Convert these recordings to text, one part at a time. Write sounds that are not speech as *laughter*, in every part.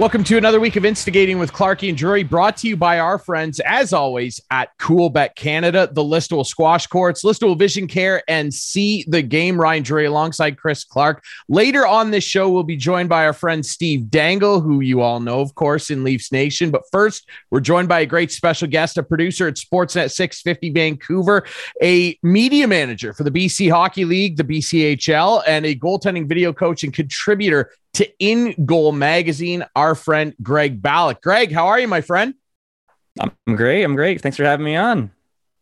Welcome to another week of Instigating with Clarky and Drury, brought to you by our friends, as always, at Coolbet Canada, the Listowel Squash Courts, Listowel Vision Care, and See the Game. Ryan Drury alongside Chris Clark. Later on this show, we'll be joined by our friend Steve Dangle, who you all know, of course, in Leafs Nation. But first, we're joined by a great special guest, a producer at Sportsnet 650 Vancouver, a media manager for the BC Hockey League, the BCHL, and a goaltending video coach and contributor to In Goal Magazine, our friend Greg Balloch. Greg, how are you, my friend? I'm great. I'm great. Thanks for having me on.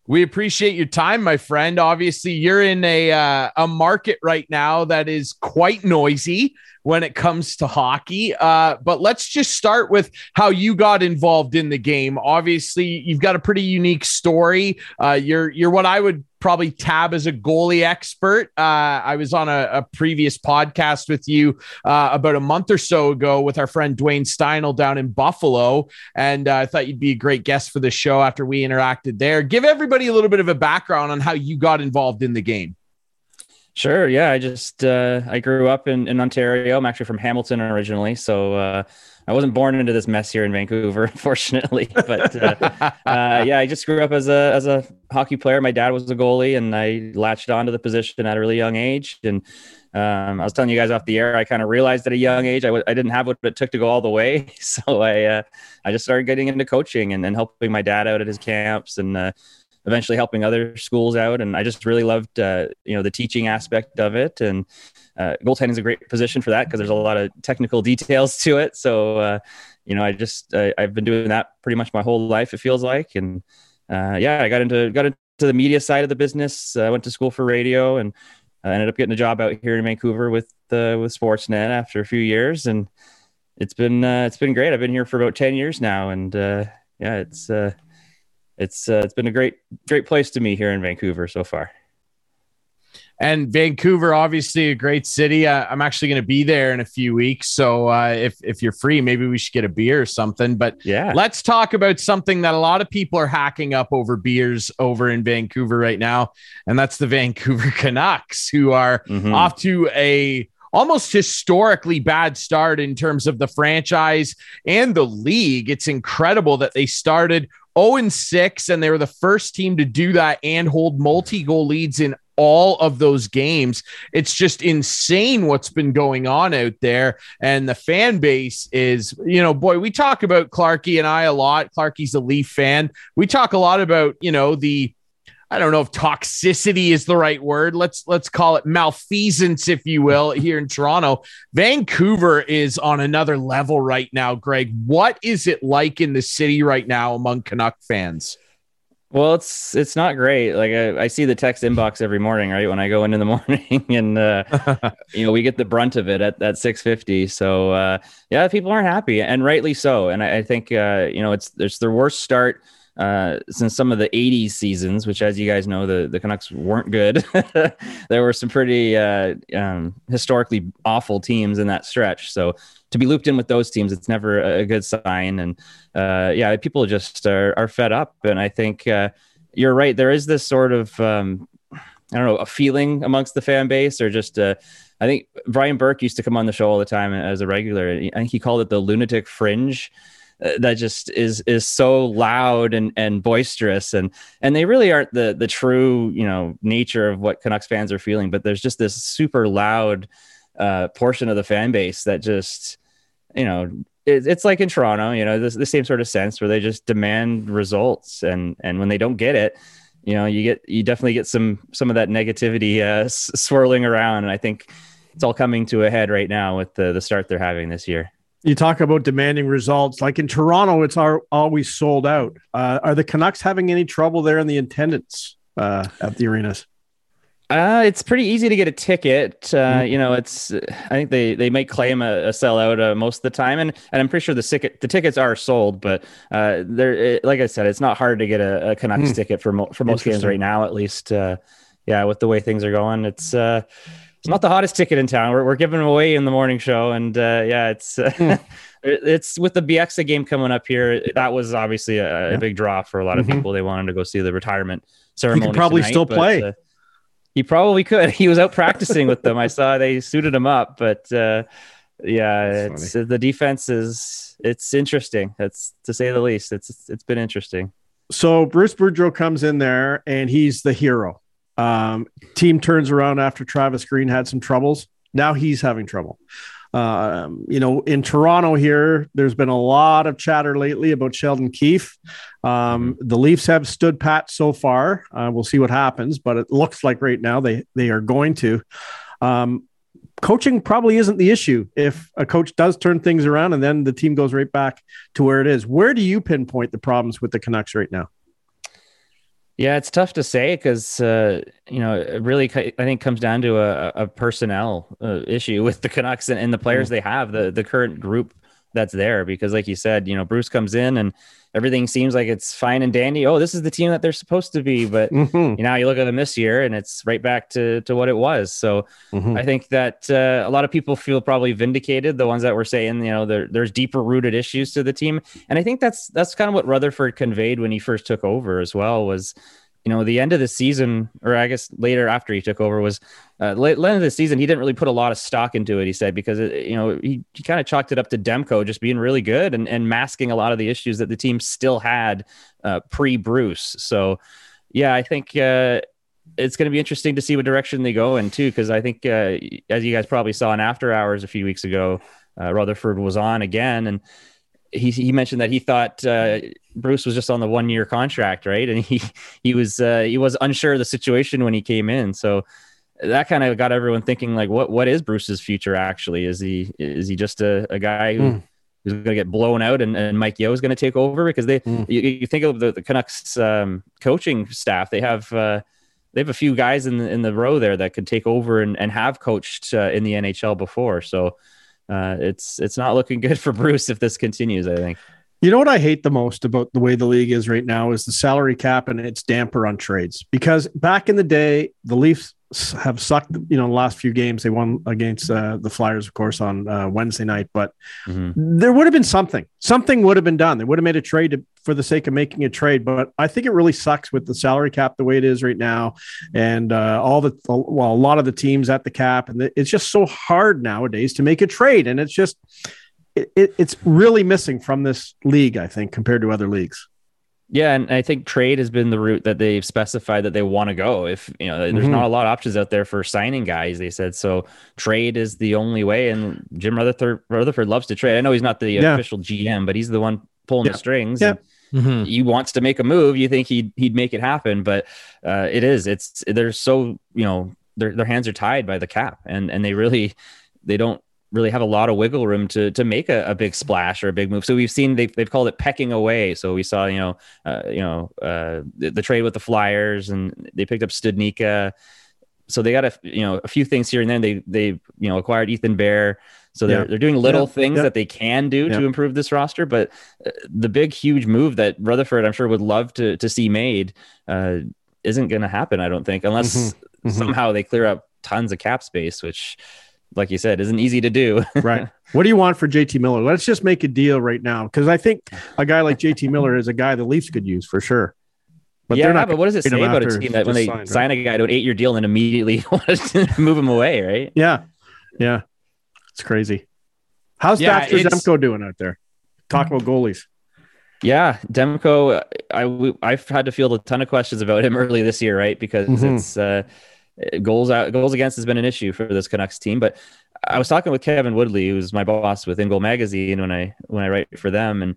We appreciate your time, my friend. Obviously, you're in a uh, a market right now that is quite noisy when it comes to hockey. Uh, but let's just start with how you got involved in the game. Obviously, you've got a pretty unique story. Uh, you're you're what I would probably tab as a goalie expert. Uh, I was on a, a, previous podcast with you uh, about a month or so ago with our friend Dwayne Steinel down in Buffalo, and uh, I thought you'd be a great guest for the show after we interacted there. Give everybody a little bit of a background on how you got involved in the game. Sure. Yeah. I just, uh, I grew up in, in Ontario. I'm actually from Hamilton originally. So, uh, I wasn't born into this mess here in Vancouver, *laughs* unfortunately. But uh, *laughs* uh, yeah, I just grew up as a as a hockey player. My dad was a goalie, and I latched onto the position at a really young age. And um, I was telling you guys off the air, I kind of realized at a young age I w- I didn't have what it took to go all the way. *laughs* So I uh, I just started getting into coaching and, and helping my dad out at his camps and uh, eventually helping other schools out. And I just really loved uh, you know the teaching aspect of it and uh, goaltending is a great position for that because there's a lot of technical *laughs* details to it. So, uh, you know, I just I, have been doing that pretty much my whole life. It feels like, and uh, yeah, I got into got into the media side of the business. I went to school for radio, and I ended up getting a job out here in Vancouver with uh, with Sportsnet after a few years, and it's been uh, it's been great. I've been here for about ten years now, and uh, yeah, it's it's it's been a great great place to me here in Vancouver so far. And Vancouver, obviously a great city. Uh, I'm actually going to be there in a few weeks, so uh, if if you're free, maybe we should get a beer or something. But yeah, let's talk about something that a lot of people are hacking up over beers over in Vancouver right now, and that's the *laughs* Vancouver Canucks, who are mm-hmm. off to a almost historically bad start in terms of the franchise and the league. It's incredible that they started 0 and 6, and they were the first team to do that and hold multi goal leads in all of those games. It's just insane what's been going on out there. And the fan base is, you know, boy, we talk about Clarky and I a lot. Clarky's a Leaf fan. We talk a lot about, you know, the I don't know if toxicity is the right word. Let's let's call it malfeasance, if you will, here in Toronto. Vancouver is on another level right now, Greg. What is it like in the city right now among Canuck fans? Well, it's it's not great. Like I, I, see the text inbox every morning, right? When I go in in the *laughs* morning, and uh, *laughs* you know we get the brunt of it at at six fifty. So uh, yeah, people aren't happy, and rightly so. And I, I think uh, you know it's it's their worst start uh, since some of the 80s seasons, which, as you guys know, the, the Canucks weren't good. *laughs* there were some pretty uh, um, historically awful teams in that stretch. So to be looped in with those teams, it's never a good sign. And uh, yeah, people just are, are fed up. And I think uh, you're right. There is this sort of, um, I don't know, a feeling amongst the fan base or just, uh, I think Brian Burke used to come on the show all the time as a regular. I think he called it the lunatic fringe that just is is so loud and and boisterous. And and they really aren't the the true you know nature of what Canucks fans are feeling but there's just this super loud uh, portion of the fan base that just you know it, it's like in Toronto you know the same sort of sense where they just demand results. And and when they don't get it you know you get you definitely get some some of that negativity uh, s- swirling around. And I think it's all coming to a head right now with the the start they're having this year you talk about demanding results. Like in Toronto, it's our, always sold out. Uh, are the Canucks having any trouble there in the attendance uh, at the arenas? Uh, it's pretty easy to get a ticket. Uh, mm-hmm. You know, it's I think they they might claim a, a sellout uh, most of the time, and and I'm pretty sure the ticket the tickets are sold. But uh, they're like I said, it's not hard to get a, a Canucks mm. ticket for mo- for most games right now, at least. Uh, yeah, with the way things are going, it's uh, it's not the hottest ticket in town. We're, we're giving them away in the morning show, and uh, yeah, it's uh, hmm. *laughs* it's with the BXA game coming up here. That was obviously a, a big draw for a lot of mm-hmm. people. They wanted to go see the retirement ceremony. He could probably tonight, still but, play. Uh, he probably could. *laughs* He was out practicing with them. I saw they suited him up, but uh, yeah, That's it's funny. the defense is it's interesting. It's to say the least. It's it's been interesting. So Bruce Boudreau comes in there and he's the hero. Um, team turns around after Travis Green had some troubles. Now he's having trouble. Um, you know, in Toronto here, there's been a lot of chatter lately about Sheldon Keefe. Um, mm-hmm. the Leafs have stood pat so far. Uh, we'll see what happens, but it looks like right now they they are going to. Um, coaching probably isn't the issue if a coach does turn things around and then the team goes right back to where it is. Where do you pinpoint the problems with the Canucks right now? Yeah, it's tough to say because uh, you know it really I think comes down to a, a personnel uh, issue with the Canucks and, and the players mm. they have, the the current group that's there. Because like you said, you know Bruce comes in and everything seems like it's fine and dandy. Oh, this is the team that they're supposed to be. But mm-hmm. you know, you look at them this year and it's right back to, to what it was. So mm-hmm. I think that uh, a lot of people feel probably vindicated. The ones that were saying, you know, there, there's deeper rooted issues to the team. And I think that's, that's kind of what Rutherford conveyed when he first took over as well was, you know, the end of the season, or I guess later after he took over, was uh, late, end of the season. He didn't really put a lot of stock into it. He said because it, you know he, he kind of chalked it up to Demko just being really good and, and masking a lot of the issues that the team still had uh, pre Bruce. So yeah, I think uh, it's going to be interesting to see what direction they go in too. Because I think uh, as you guys probably saw in After Hours a few weeks ago, uh, Rutherford was on again and he he mentioned that he thought uh, Bruce was just on the one year contract, right? And he he was uh, he was unsure of the situation when he came in, so that kind of got everyone thinking like, what what is Bruce's future actually? Is he is he just a, a guy who, mm. who's going to get blown out and, and Mike Yeo is going to take over? Because they mm. you, you, think of the, the Canucks um, coaching staff, they have. Uh, they have a few guys in the in the row there that could take over and, and have coached uh, in the NHL before. So uh, it's it's not looking *laughs* good for Bruce if this continues. I think. You know what I hate the most about the way the league is right now is the salary cap and its damper on trades. Because back in the day, the Leafs have sucked. You know, the last few games they won against uh, the Flyers, of course, on uh, Wednesday night. But mm-hmm. there would have been something. Something would have been done. They would have made a trade to, for the sake of making a trade. But I think it really sucks with the salary cap the way it is right now, and uh, all the well, a lot of the teams at the cap, and it's just so hard nowadays to make a trade. And it's just it, it, it's really missing from this league, I think, compared to other leagues. Yeah, and I think trade has been the route that they've specified that they want to go. If you know, there's mm-hmm. not a lot of options out there for signing guys. They said so. Trade is the only way, and Jim Rutherford, Rutherford loves to trade. I know he's not the yeah. official GM, but he's the one pulling yeah. the strings. Yeah. Mm-hmm. He wants to make a move. You think he'd he'd make it happen, but uh, it is. It's they're so you know their their hands are tied by the cap, and and they really they don't really have a lot of wiggle room to to make a, a, big splash or a big move. So we've seen they've, they've called it pecking away. So we saw you know uh, you know uh, the, the, trade with the Flyers and they picked up Studnicka. So they got a you know a few things here and then. They they you know acquired Ethan Bear. So they're yeah. they're doing little yeah. things yeah. that they can do to improve this roster. But uh, the big huge move that Rutherford I'm sure would love to to see made uh, isn't going to happen. I don't think unless mm-hmm. Mm-hmm. somehow they clear up tons of cap space, which like you said, isn't easy to do. *laughs* right. What do you want for JT Miller? Let's just make a deal right now because I think a guy like JT Miller is a guy the Leafs could use for sure. But yeah, but what does it say about a team that when they signed, sign right? a guy to an eight-year deal and immediately *laughs* want to *laughs* move him away, right? Yeah, yeah, it's crazy. How's yeah, Thatcher Demko doing out there? Talk about goalies. Yeah, Demko. I I've had to field a ton of questions about him early this year, right? Because mm-hmm. it's. Uh, goals out goals against has been an issue for this Canucks team. But I was talking with Kevin Woodley, who's my boss with In Goal Magazine when I when I write for them, and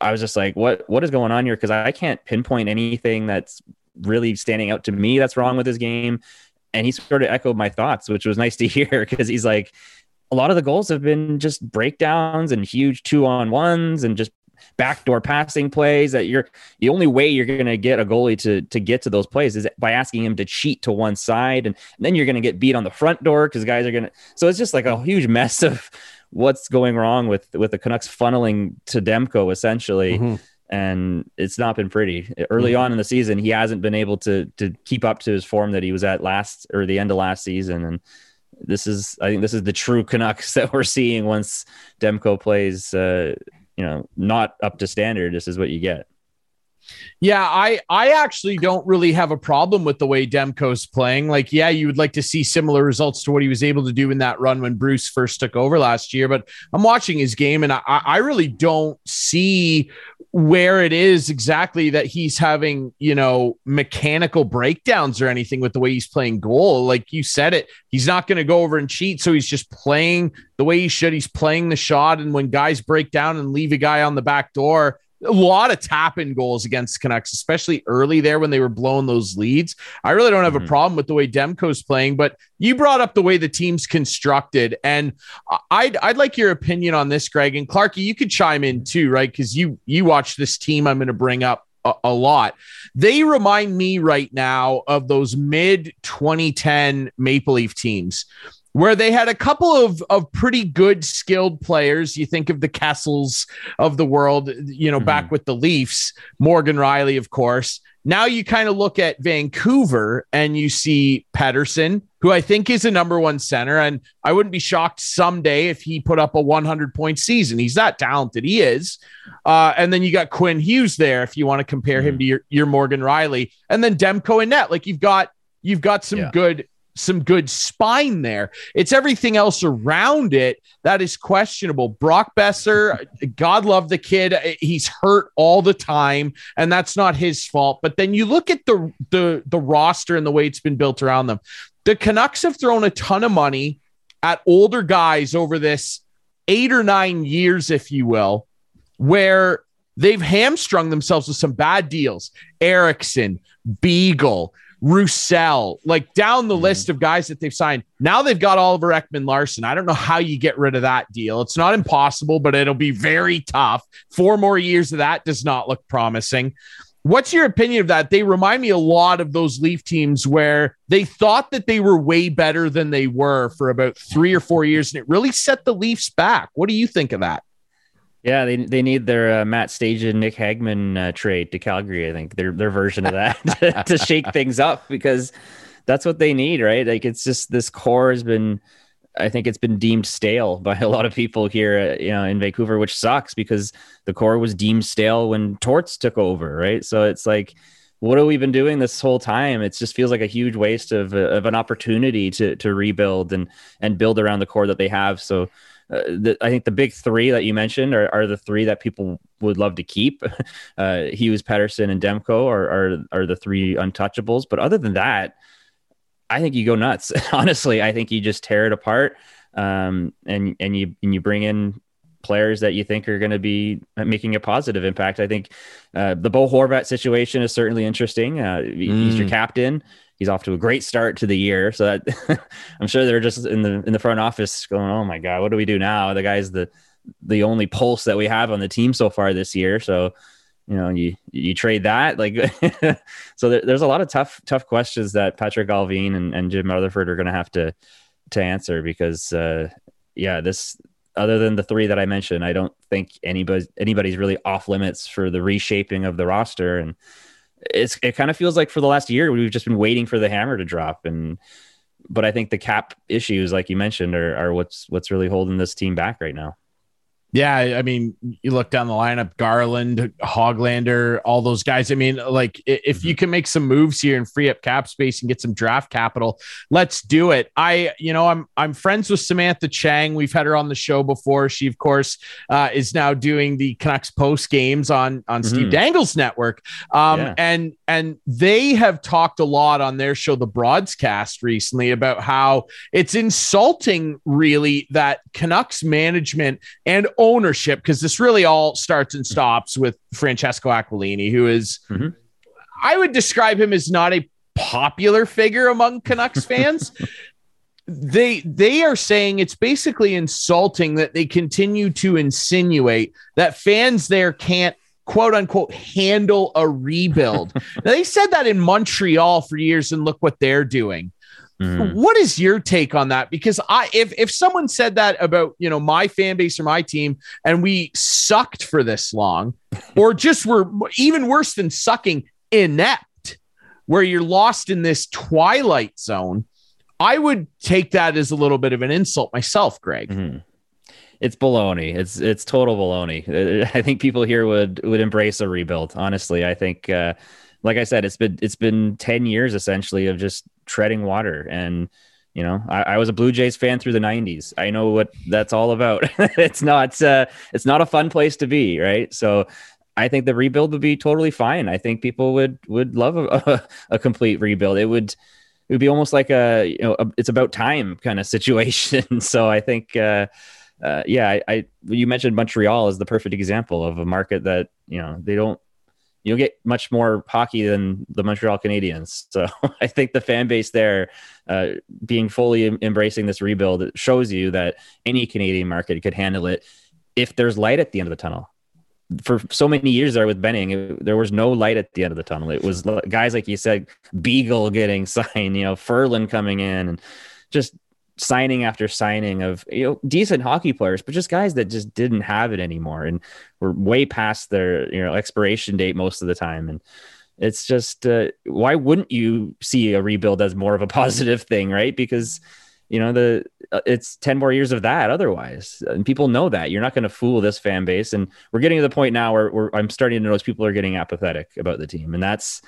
I was just like, what what is going on here? Because I can't pinpoint anything that's really standing out to me that's wrong with his game. And he sort of echoed my thoughts, which was nice to *laughs* hear because he's like, a lot of the goals have been just breakdowns and huge two on ones and just backdoor passing plays that you're the only way you're going to get a goalie to to get to those plays is by asking him to cheat to one side and, and then you're going to get beat on the front door because guys are going to so it's just like a huge mess of what's going wrong with with the Canucks funneling to Demko essentially mm-hmm. and it's not been pretty early mm-hmm. on in the season he hasn't been able to to keep up to his form that he was at last or the end of last season and this is I think this is the true Canucks *laughs* that we're seeing once Demko plays uh, you know not up to standard this is what you get Yeah, I I actually don't really have a problem with the way Demko's playing. Like, yeah, you would like to see similar results to what he was able to do in that run when Bruce first took over last year. But I'm watching his game, and I, I really don't see where it is exactly that he's having, you know, mechanical breakdowns or anything with the way he's playing goal. Like you said it, he's not going to go over and cheat. So he's just playing the way he should. He's playing the shot. And when guys break down and leave a guy on the back door, a lot of tap in goals against Canucks, especially early there when they were blowing those leads. I really don't have mm-hmm. a problem with the way Demko's playing, but you brought up the way the team's constructed, and I'd I'd like your opinion on this, Greg and Clarky. You could chime in too, right? Because you you watch this team. I'm going to bring up a, a lot. They remind me right now of those mid 2010 Maple Leaf teams where they had a couple of, of pretty good skilled players. You think of the Kessels of the world, you know, mm-hmm. back with the Leafs, Morgan Rielly, of course. Now you kind of look at Vancouver and you see Pettersson, who I think is a number one center. And I wouldn't be shocked someday if he put up a 100 point season. He's that talented. He is. Uh, and then you got Quinn Hughes there if you want to compare mm-hmm. him to your, your Morgan Rielly. And then Demko and Net. Like you've got you've got some yeah. good some good spine there. It's everything else around it that is questionable. Brock Boeser, *laughs* God love the kid. He's hurt all the time, and that's not his fault. But then you look at the the the roster and the way it's been built around them. The Canucks have thrown a ton of money at older guys over this eight or nine years, if you will, where they've hamstrung themselves with some bad deals. Eriksson, Beagle, Roussel, like down the mm-hmm. list of guys that they've signed. Now they've got Oliver Ekman-Larsson. I don't know how you get rid of that deal. It's not impossible, but it'll be very tough. Four more years of that does not look promising. What's your opinion of that? They remind me a lot of those Leaf teams where they thought that they were way better than they were for about three or four years, and it really set the Leafs back. What do you think of that? Yeah, they they need their uh, Matt Stajan, Nick Hagman uh, trade to Calgary. I think their their version of that *laughs* to, shake things up because that's what they need, right? Like it's just this core has been, I think it's been deemed stale *laughs* by a lot of people here, uh, you know, in Vancouver, which sucks because the core was deemed stale when Torts took over, right? So it's like, what have we been doing this whole time? It just feels like a huge waste of of an opportunity to to rebuild and and build around the core that they have. So uh, the, I think the big three that you mentioned are, are the three that people would love to keep. *laughs* Uh, Hughes, Pettersson, and Demko are, are are the three untouchables. But other than that, I think you go nuts. *laughs* Honestly, I think you just tear it apart, um, and and you and you bring in players that you think are going to be making a positive impact. I think uh, the Bo Horvat situation is certainly interesting. Uh, mm. He's your mm. captain he's off to a great start to the year. So that *laughs* I'm sure they're just in the in the front office going, "Oh my god, what do we do now?" The guy's the the only pulse that we have on the team so far this year. So you know, you you trade that like *laughs* so there, there's a lot of tough tough questions that Patrik Allvin and, and Jim Rutherford are going to have to to answer because uh, yeah, this other than the three that I mentioned, I don't think anybody anybody's really off limits for the reshaping of the roster and it's it kind of feels like for the last year we've just been waiting for the hammer to drop and but I think the cap issues like you mentioned are, are what's what's really holding this team back right now. Yeah, I mean, you look down the lineup, Garland, Hoglander, all those guys. I mean, like if you mm-hmm. can make some moves here and free up cap space and get some draft capital, let's do it. I, you know, I'm I'm friends with Samantha Chang. We've had her on the show before. She, of course, uh, is now doing the Canucks post games on on mm-hmm. Steve Dangle's network. Um, yeah. and and they have talked a lot on their show, the broadcast recently about how it's insulting, really, that Canucks management and ownership, because this really all starts and stops with Francesco Aquilini, who is, mm-hmm. I would describe him as not a popular figure among Canucks *laughs* fans. they they are saying it's basically insulting that they continue to insinuate that fans there can't quote unquote handle a rebuild. *laughs* now, they said that in Montreal for years, and look what they're doing. Mm-hmm. What is your take on that? Because I, if if someone said that about you know my fan base or my team, and we sucked for this long, *laughs* or just were even worse than sucking, inept, where you're lost in this twilight zone, I would take that as a little bit of an insult myself, Greg. Mm-hmm. it's baloney. It's it's total baloney. *laughs* I think people here would would embrace a rebuild. Honestly, I think, uh, like I said, it's been it's been ten years essentially of just treading water. And you know, I, I was a Blue Jays fan through the '90s. I know what that's all about. *laughs* it's not uh, it's not a fun place to be, right? So. I think the rebuild would be totally fine. I think people would would love a, a, *laughs* a complete rebuild. It would it would be almost like a you know a, it's about time kind of *laughs* situation. so I think uh, uh, yeah, I, I you mentioned Montreal as the perfect example of a market that you know they don't you don't get much more hockey than the Montreal Canadiens. *laughs* So I think the fan base there, uh, being fully embracing this rebuild, shows you that any Canadian market could handle it if there's light at the end of the tunnel. For so many years there with Benning, it, there was no light at the end of the tunnel. It was guys like you said, Beagle getting *laughs* signed, you know, Ferland coming in, and just signing after signing of you know decent hockey players, but just guys that just didn't have it anymore and were way past their you know expiration date most of the time. And it's just uh, why wouldn't you see a rebuild as more of a *laughs* positive thing, right? Because you know the uh, it's 10 more years of that otherwise and people know that you're not going to fool this fan base and we're getting to the point now where, where i'm starting to notice people are getting apathetic about the team and that's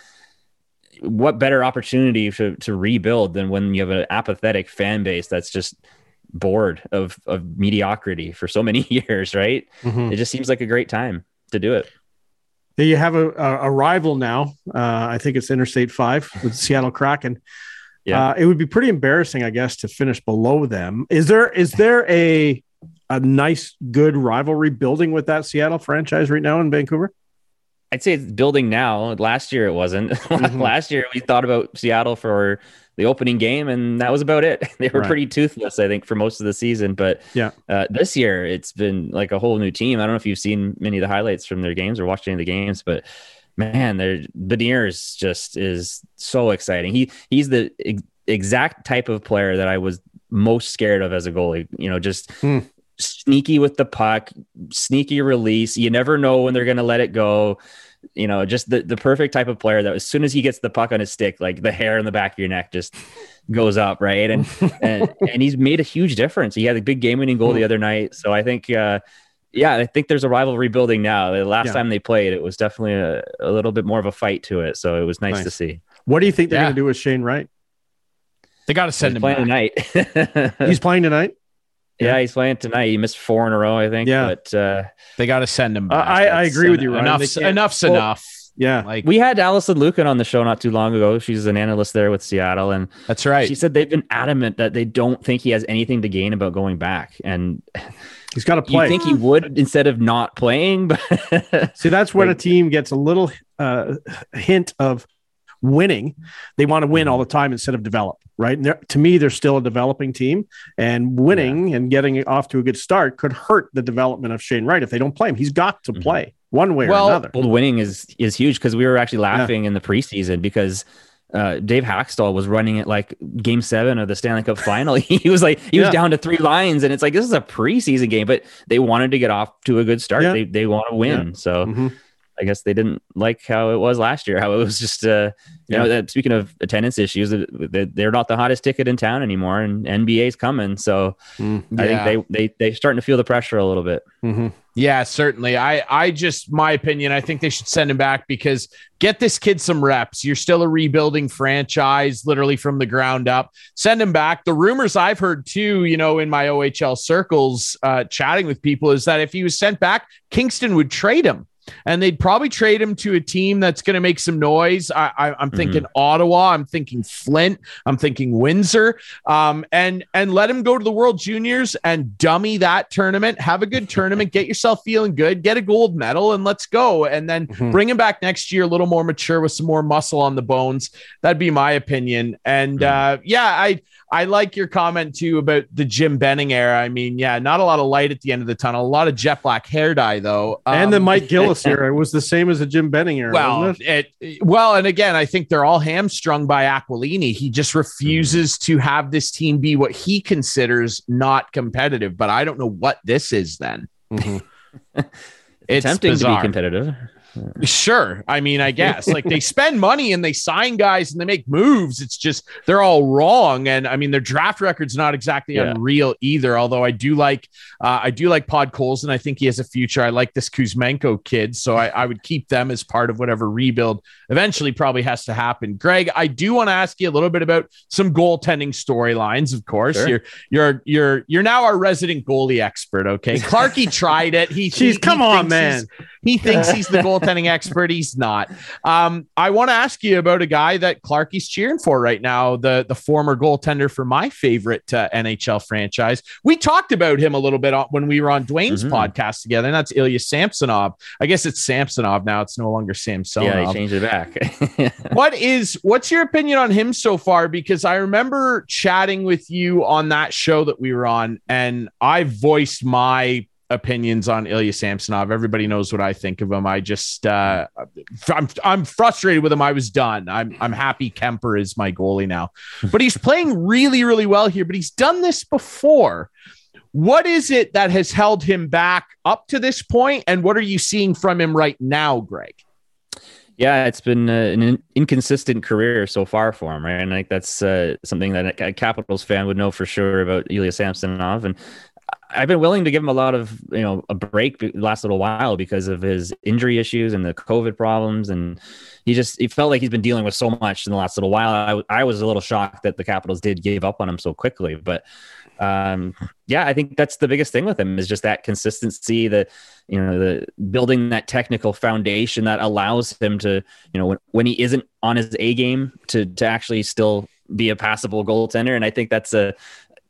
what better opportunity to, to rebuild than when you have an apathetic fan base that's just bored of, of mediocrity for so many *laughs* years, right? Mm-hmm. It just seems like a great time to do it. You have a, a, rival now. Uh, I think it's Interstate 5 with *laughs* Seattle Kraken. Yeah. Uh, it would be pretty embarrassing, I guess, to finish below them. Is there is there a a nice, good rivalry building with that Seattle franchise right now in Vancouver? I'd say it's building now. Last year it wasn't. *laughs* Mm-hmm. Last year we thought about Seattle for the opening game, and that was about it. *laughs* They were right. pretty toothless, I think, for most of the season. But yeah, uh, this year it's been like a whole new team. I don't know if you've seen many of the highlights from their games or watched any of the games, but man, their Beniers just is so exciting. He he's the ex- exact type of player that I was most scared of as a goalie. You know, just. Hmm sneaky with the puck, sneaky release. You never know when they're going to let it go. You know, just the, the perfect type of player that as soon as he gets the puck on his stick, like the hair in the back of your neck just goes up, right? And *laughs* and and he's made a huge difference. He had a big game winning goal the other night. So I think uh yeah, I think there's a rivalry building now. The last yeah. time they played, it was definitely a, a, little bit more of a fight to it. So it was nice, nice. to see. What do you think they're yeah. going to do with Shane Wright? They got to send he's him playing tonight. *laughs* he's playing tonight. Yeah. yeah, he's playing tonight. He missed four in a row, I think. Yeah, but uh, they got to send him. Back. I, I agree with you. Ryan. Enough's, enough's well, enough. Yeah, like we had Alison Lukan on the show not too long ago. She's an analyst there with Seattle, and that's right. She said they've been adamant that they don't think he has anything to gain about going back, and *laughs* he's got to play. You think he would instead of not playing? But *laughs* see, that's when like, a team gets a little uh, hint of winning. They want to win all the time instead of develop right? And to me, they're still a developing team, and winning yeah. and getting off to a good start could hurt the development of Shane Wright if they don't play him. He's got to mm-hmm. play mm-hmm. one way well, or another. Well, winning is is huge because we were actually laughing yeah. in the preseason because. Uh, Dave Hakstol was running it like game seven of the Stanley Cup final. *laughs* he was like, he was down to three lines, and it's like, this is a preseason game, but they wanted to get off to a good start. They, they want to win. So, mm-hmm. I guess they didn't like how it was last year. How it was just, uh, you yeah. know, speaking of attendance issues, they're not the hottest ticket in town anymore, and NBA's coming. So mm, yeah. I think they they they starting to feel the pressure a little bit. Mm-hmm. Yeah, certainly. I I just my opinion. I think they should send him back because get this kid some reps. You're still a rebuilding franchise, literally from the ground up. Send him back. The rumors I've heard too, you know, in my OHL circles, uh, chatting with people, is that if he was sent back, Kingston would trade him and they'd probably trade him to a team that's going to make some noise. I, am mm-hmm. thinking mm-hmm. Ottawa. I'm thinking Flint. I'm thinking Windsor. Um, and and let him go to the World Juniors and dummy that tournament. Have a good *laughs* tournament. Get yourself feeling good. Get a gold medal and let's go. And then mm-hmm. bring him back next year, a little more mature with some more muscle on the bones. That'd be my opinion. And mm-hmm. uh, yeah, I. I like your comment too about the Jim Benning era. I mean, yeah, not a lot of light at the end of the tunnel. A lot of jet black hair dye though, um, and the Mike *laughs* Gillis era was the same as the Jim Benning era. Well, it? it? well, and again, I think they're all hamstrung by Aquilini. He just refuses mm-hmm. to have this team be what he considers not competitive. But I don't know what this is then. Mm-hmm. *laughs* it's, it's tempting bizarre. to be competitive. Sure. I mean, I guess like they spend money and they sign guys and they make moves. It's just they're all wrong. And I mean, their draft record's not exactly yeah. unreal either. Although I do like, uh, I do like Podkolzin and I think he has a future. I like this Kuzmenko kid, so I, I would keep them as part of whatever rebuild eventually probably has to happen. Greg, I do want to ask you a little bit about some goaltending storylines. Of course, sure. you're you're you're you're now our resident goalie expert. Okay, Clarky *laughs* tried it. He, Jeez, he, come he on, man. He thinks he's the *laughs* goaltending expert. He's not. Um, I want to ask you about a guy that Clarky's cheering for right now, the, the former goaltender for my favorite uh, NHL franchise. We talked about him a little bit when we were on Dwayne's mm-hmm. podcast together, and that's Ilya Samsonov. I guess it's Samsonov now. It's no longer Samsonov. Yeah, he changed it back. *laughs* what is what's your opinion on him so far? Because I remember chatting with you on that show that we were on, and I voiced my opinions on Ilya Samsonov. Everybody knows what I think of him. I just uh, I'm I'm frustrated with him. I was done. I'm I'm happy Kuemper is my goalie now. *laughs* But he's playing really really well here, but he's done this before. What is it that has held him back up to this point and what are you seeing from him right now, Greg? Yeah, it's been uh, an inconsistent career so far for him, right? And I think that's uh, something that a Capitals fan would know for sure about Ilya Samsonov. And I've been willing to give him a lot of you know a break the last little while because of his injury issues and the COVID problems, and he just he felt like he's been dealing with so much in the last little while. I, I was a little shocked that the Capitals did give up on him so quickly, but um, yeah, I think that's the biggest thing with him is just that consistency, the you know the building that technical foundation that allows him to you know when, when he isn't on his A game to to actually still be a passable goaltender, and I think that's a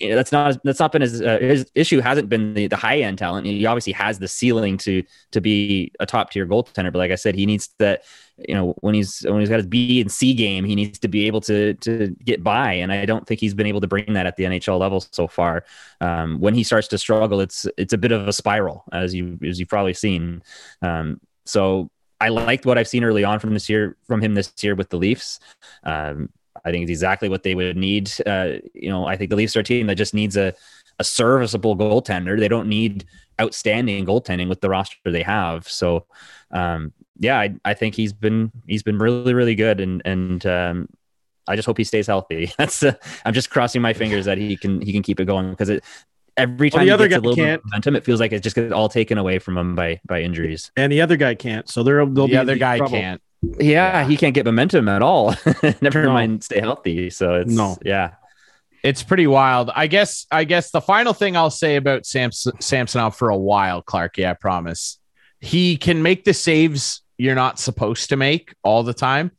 that's not that's not been his uh, his issue hasn't been the, the high end talent. He obviously has the ceiling to to be a top tier goaltender, but like I said, he needs that. You know, when he's when he's got his B and C game, he needs to be able to to get by, and I don't think he's been able to bring that at the NHL level so far. Um, when he starts to struggle, it's it's a bit of a spiral, as you as you've probably seen. Um, so I liked what I've seen early on from this year from him this year with the Leafs. Um, I think it's exactly what they would need. Uh, you know, I think the Leafs are a team that just needs a, a serviceable goaltender. They don't need outstanding goaltending with the roster they have. So, um, yeah, I, I think he's been he's been really really good, and and um, I just hope he stays healthy. *laughs* That's uh, I'm just crossing my fingers that he can he can keep it going because it every time well, the other guy a little can't. bit momentum, it feels like it just gets all taken away from him by by injuries. And the other guy can't. So there will be the other guy trouble. can't. Yeah, he can't get momentum at all. *laughs* Never no. mind stay healthy. So it's no. yeah. It's pretty wild. I guess I guess the final thing I'll say about Samson Samsonov for a while, Clark, yeah, I promise. He can make the saves you're not supposed to make all the time,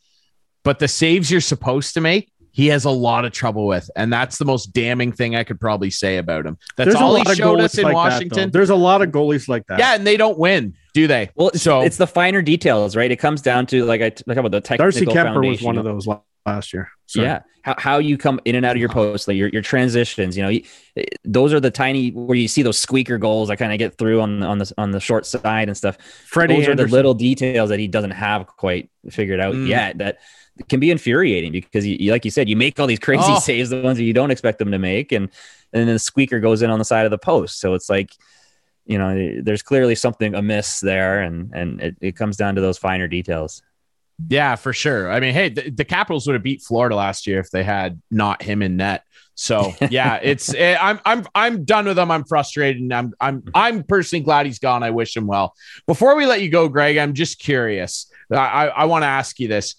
but the saves you're supposed to make, he has a lot of trouble with, and that's the most damning thing I could probably say about him. That's There's all he showed us in like Washington. That, There's a lot of goalies like that. Yeah, and they don't win, do they? Well, so it's the finer details, right? It comes down to like I talk about the technical. Darcy Kuemper was one of those last year. Sorry. Yeah, how, how you come in and out of your post, like your, your transitions. You know, those are the tiny where you see those squeaker goals that kind of get through on on the on the short side and stuff. Freddie those Andersen. are the little details that he doesn't have quite figured out mm. yet. That can be infuriating because you, like you said, you make all these crazy oh. saves, the ones that you don't expect them to make, and and then the squeaker goes in on the side of the post. So it's like, you know, there's clearly something amiss there, and and it, it comes down to those finer details. Yeah, for sure. I mean, hey, the, the, Capitals would have beat Florida last year if they had not him in net. So *laughs* yeah, it's it, I'm I'm I'm done with him. I'm frustrated, and I'm I'm I'm personally glad he's gone. I wish him well. Before we let you go, Greg, I'm just curious. I I, I want to ask you this.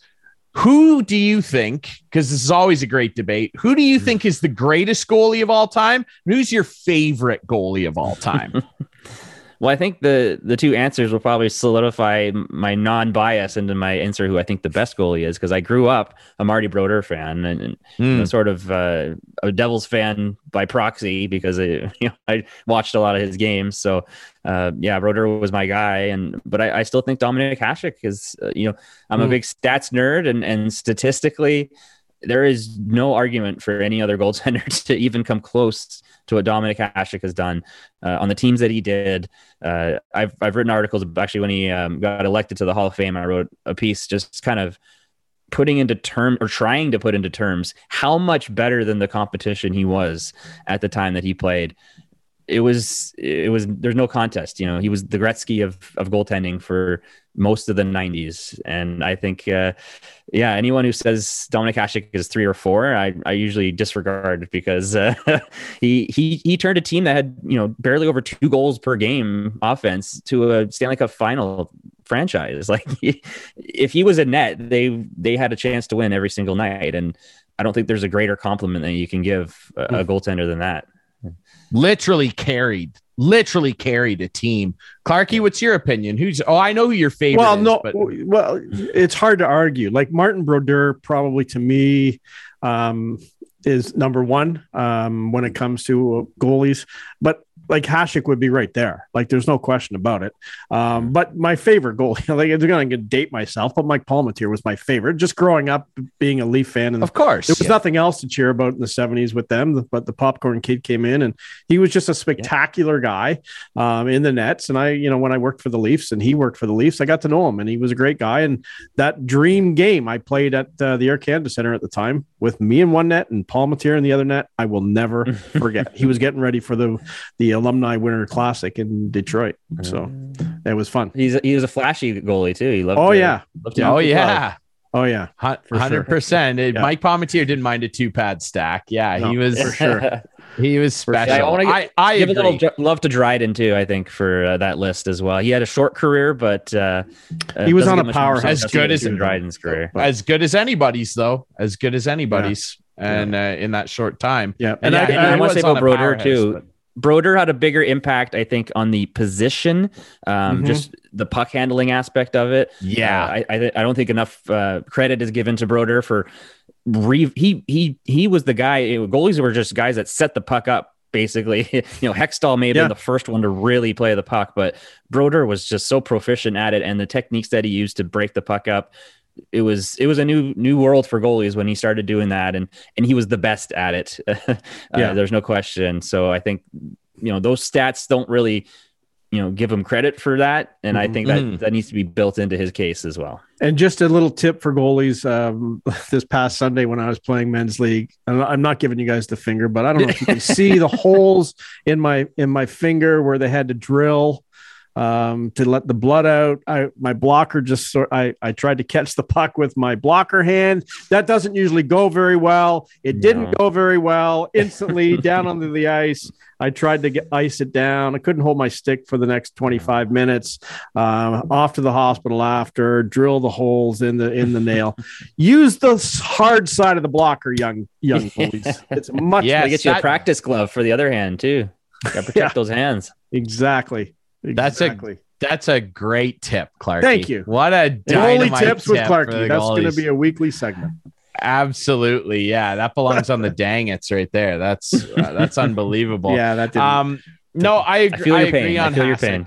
Who do you think, because this is always a great debate, who do you hmm. think is the greatest goalie of all time? who's your favorite goalie of all time? *laughs* Well, I think the the two answers will probably solidify my non-bias into my answer who I think the best goalie is because I grew up a Marty Brodeur fan and, and mm. you know, hmm. sort of uh, a Devils fan by proxy because I, *laughs* you know I watched a lot of his games. So uh, yeah, Brodeur was my guy, and but I, I still think Dominik Hasek is uh, you know I'm mm. a hmm. big stats nerd and and statistically there is no argument for any other goaltender *laughs* to even come close to what Dominik Hasek has done uh, on the teams that he did. Uh, I've I've written articles actually when he um, got elected to the Hall of Fame. I wrote a piece just kind of putting into term or trying to put into terms how much better than the competition he was at the time that he played. It was it was there's no contest. You know, he was the Gretzky of of goaltending for most of the 90s, and I think, uh, yeah, anyone who says Dominik Hasek is three or four, I, I usually disregard because uh, *laughs* he he he turned a team that had you know barely over two goals per game offense to a Stanley Cup final franchise. *laughs* Like if he was a net, they they had a chance to win every single night, and I don't think there's a greater compliment that you can give a, a hmm. goaltender than that literally carried literally carried a team. Clarky, what's your opinion? Who's oh, I know who your favorite. Well, is, no, but... well, it's hard to argue. Like Martin Brodeur, probably to me, um, is number one um, when it comes to goalies. But like Hasek would be right there. Like there's no question about it. Um, but my favorite goalie, *laughs* like I'm going to date myself, but Mike Palmateer was my favorite. Just growing up being a Leaf fan, and of course there was yeah. nothing else to cheer about in the '70s with them. But the popcorn kid came in, and he was just a spectacular yeah. guy um, in the nets. And I, you know, when I worked for the Leafs and he worked for the Leafs, I got to know him, and he was a great guy. And that dream game I played at uh, the Air Canada Center at the time with me in one net and Palmateer in the other net, I will never *laughs* forget. he was getting ready for the the alumni winter classic in Detroit. So it was fun. He's a, he was a flashy goalie too. He loved. Oh to, yeah. Loved oh yeah. Oh yeah, hundred percent. Mike Palmateer didn't mind a two pad stack. Yeah, no, *laughs* he was for sure. he was special. Sure. I want to I, I give agree. a little love to Dryden too. I think for uh, that list as well. He had a short career, but uh, uh he was on a power as good as Dryden's career. As good as anybody's though. As good as anybody's, yeah. and yeah. Uh, in that short time. Yeah, and, and I, I, I want to say about Brodeur too. But... Brodeur had a bigger impact, I think, on the position, um, mm-hmm. just the puck handling aspect of it. Yeah, uh, I, I, I don't think enough uh, credit is given to Brodeur for re- he he he was the guy. Goalies were just guys that set the puck up. Basically, *laughs* you know, Hextall may have yeah. been the first one to really play the puck, but Brodeur was just so proficient at it, and the techniques that he used to break the puck up it was it was a new new world for goalies when he started doing that and and he was the best at it. *laughs* Uh, yeah. there's no question. So i think you know those stats don't really you know give him credit for that and i think that mm-hmm. that needs to be built into his case as well. And just a little tip for goalies um, *laughs* this past sunday when i was playing men's league i'm not giving you guys the finger but i don't know if you can *laughs* see the holes in my in my finger where they had to drill um, to let the blood out. I my blocker just sort I I tried to catch the puck with my blocker hand. That doesn't usually go very well. It no. didn't go very well. Instantly *laughs* down onto the ice. I tried to get ice it down. I couldn't hold my stick for the next 25 minutes. Uh, off to the hospital after. Drill the holes in the in the nail. *laughs* Use the hard side of the blocker, young young *laughs* boys. It's much. Yeah, get you a practice glove for the other hand too. Got to protect yeah, those hands. Exactly. Exactly. That's a that's a great tip, Clark. Thank you. What a dynamite tips tip with Clarky. That's going to be a weekly segment. Absolutely, yeah. That belongs on the *laughs* dang it's right there. That's uh, that's unbelievable. yeah, that. Didn't, um, no, I, agree. I, I agree on I feel your pain.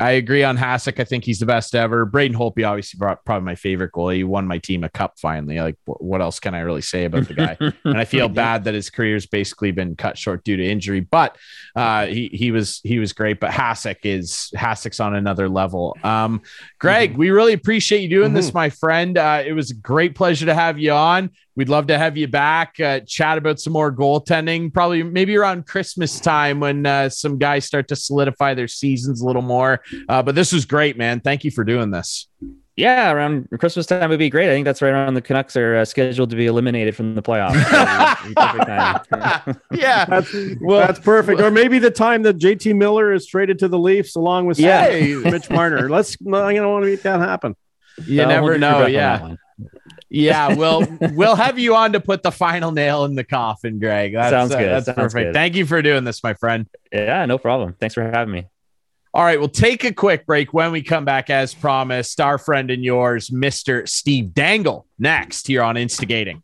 I agree on Hasek. I think he's the best ever. Braden Holtby, obviously, probably my favorite goalie. He won my team a cup finally. Like, what else can I really say about the guy? *laughs* and I feel bad that his career's basically been cut short due to injury. But uh, he he was he was great. But Hasek is Hasek's on another level. Um, Greg, mm-hmm. we really appreciate you doing mm-hmm. this, my friend. Uh, it was a great pleasure to have you on. We'd love to have you back, uh, chat about some more goaltending, probably maybe around Christmas time when uh, some guys start to solidify their seasons a little more. Uh, but this was great, man. Thank you for doing this. Yeah, around Christmas time would be great. I think that's right around the Canucks are uh, scheduled to be eliminated from the playoffs. *laughs* yeah, *laughs* that's, well, that's perfect. Or maybe the time that JT Miller is traded to the Leafs along with yeah. Mitch Marner. Let's, I don't want to make that happen. You uh, never know. Yeah. Yeah, we'll we'll have you on to put the final nail in the coffin, Greg. That's, Sounds good. Uh, that's Sounds perfect. Good. Thank you for doing this, my friend. Yeah, no problem. Thanks for having me. All right, we'll take a quick break. When we come back, as promised, our friend and yours, Mr. Steve Dangle, next here on Instigating.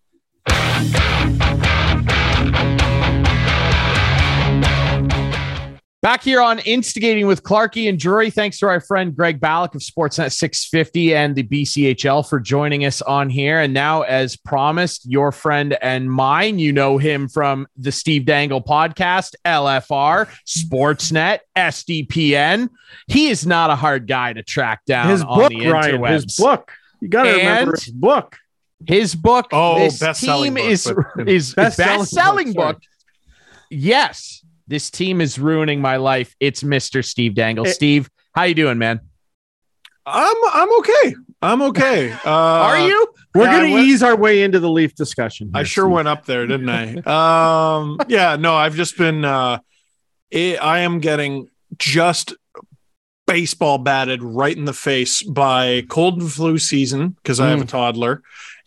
Back here on Instigating with Clarky and Drury. Thanks to our friend Greg Balloch of Sportsnet 650 and the BCHL for joining us on here. And now, as promised, your friend and mine, you know him from the Steve Dangle podcast, LFR, Sportsnet, SDPN. He is not a hard guy to track down his on book, the Ryan, interwebs. His book. You got to remember his book. His book. Oh, best selling book. Is, *laughs* is best selling book. book. Yes This team is ruining my life. It's Mr. Steve Dangle. It, Steve, how you doing, man? I'm I'm okay. I'm okay. *laughs* Uh, Are you? We're yeah, going to ease our way into the Leaf discussion. Here, I sure Steve. went up there, didn't I? *laughs* um, yeah, no, I've just been. Uh, it, I am getting just baseball batted right in the face by cold and flu season because mm. I have a mm. toddler,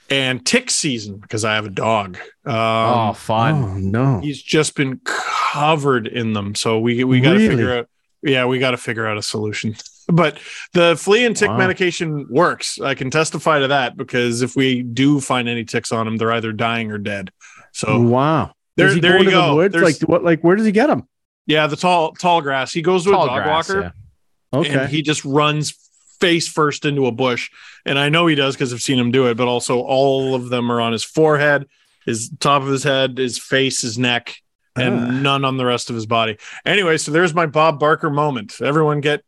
and tick season because I have a dog. Um, oh, fun! Oh, no, he's just been covered in them. So we we got to really? figure out. Yeah, we got to figure out a solution. *laughs* But the flea and tick wow. medication works. I can testify to that because if we do find any ticks on them, they're either dying or dead. So wow, there, there you go. The like what? Like where does he get them? Yeah, the tall tall grass. He goes to tall a dog grass, walker. Yeah. Okay. And he just runs face first into a bush. And I know he does because I've seen him do it, but also all of them are on his forehead, his top of his head, his face, his neck, and uh. none on the rest of his body. Anyway, so there's my Bob Barker moment. Everyone get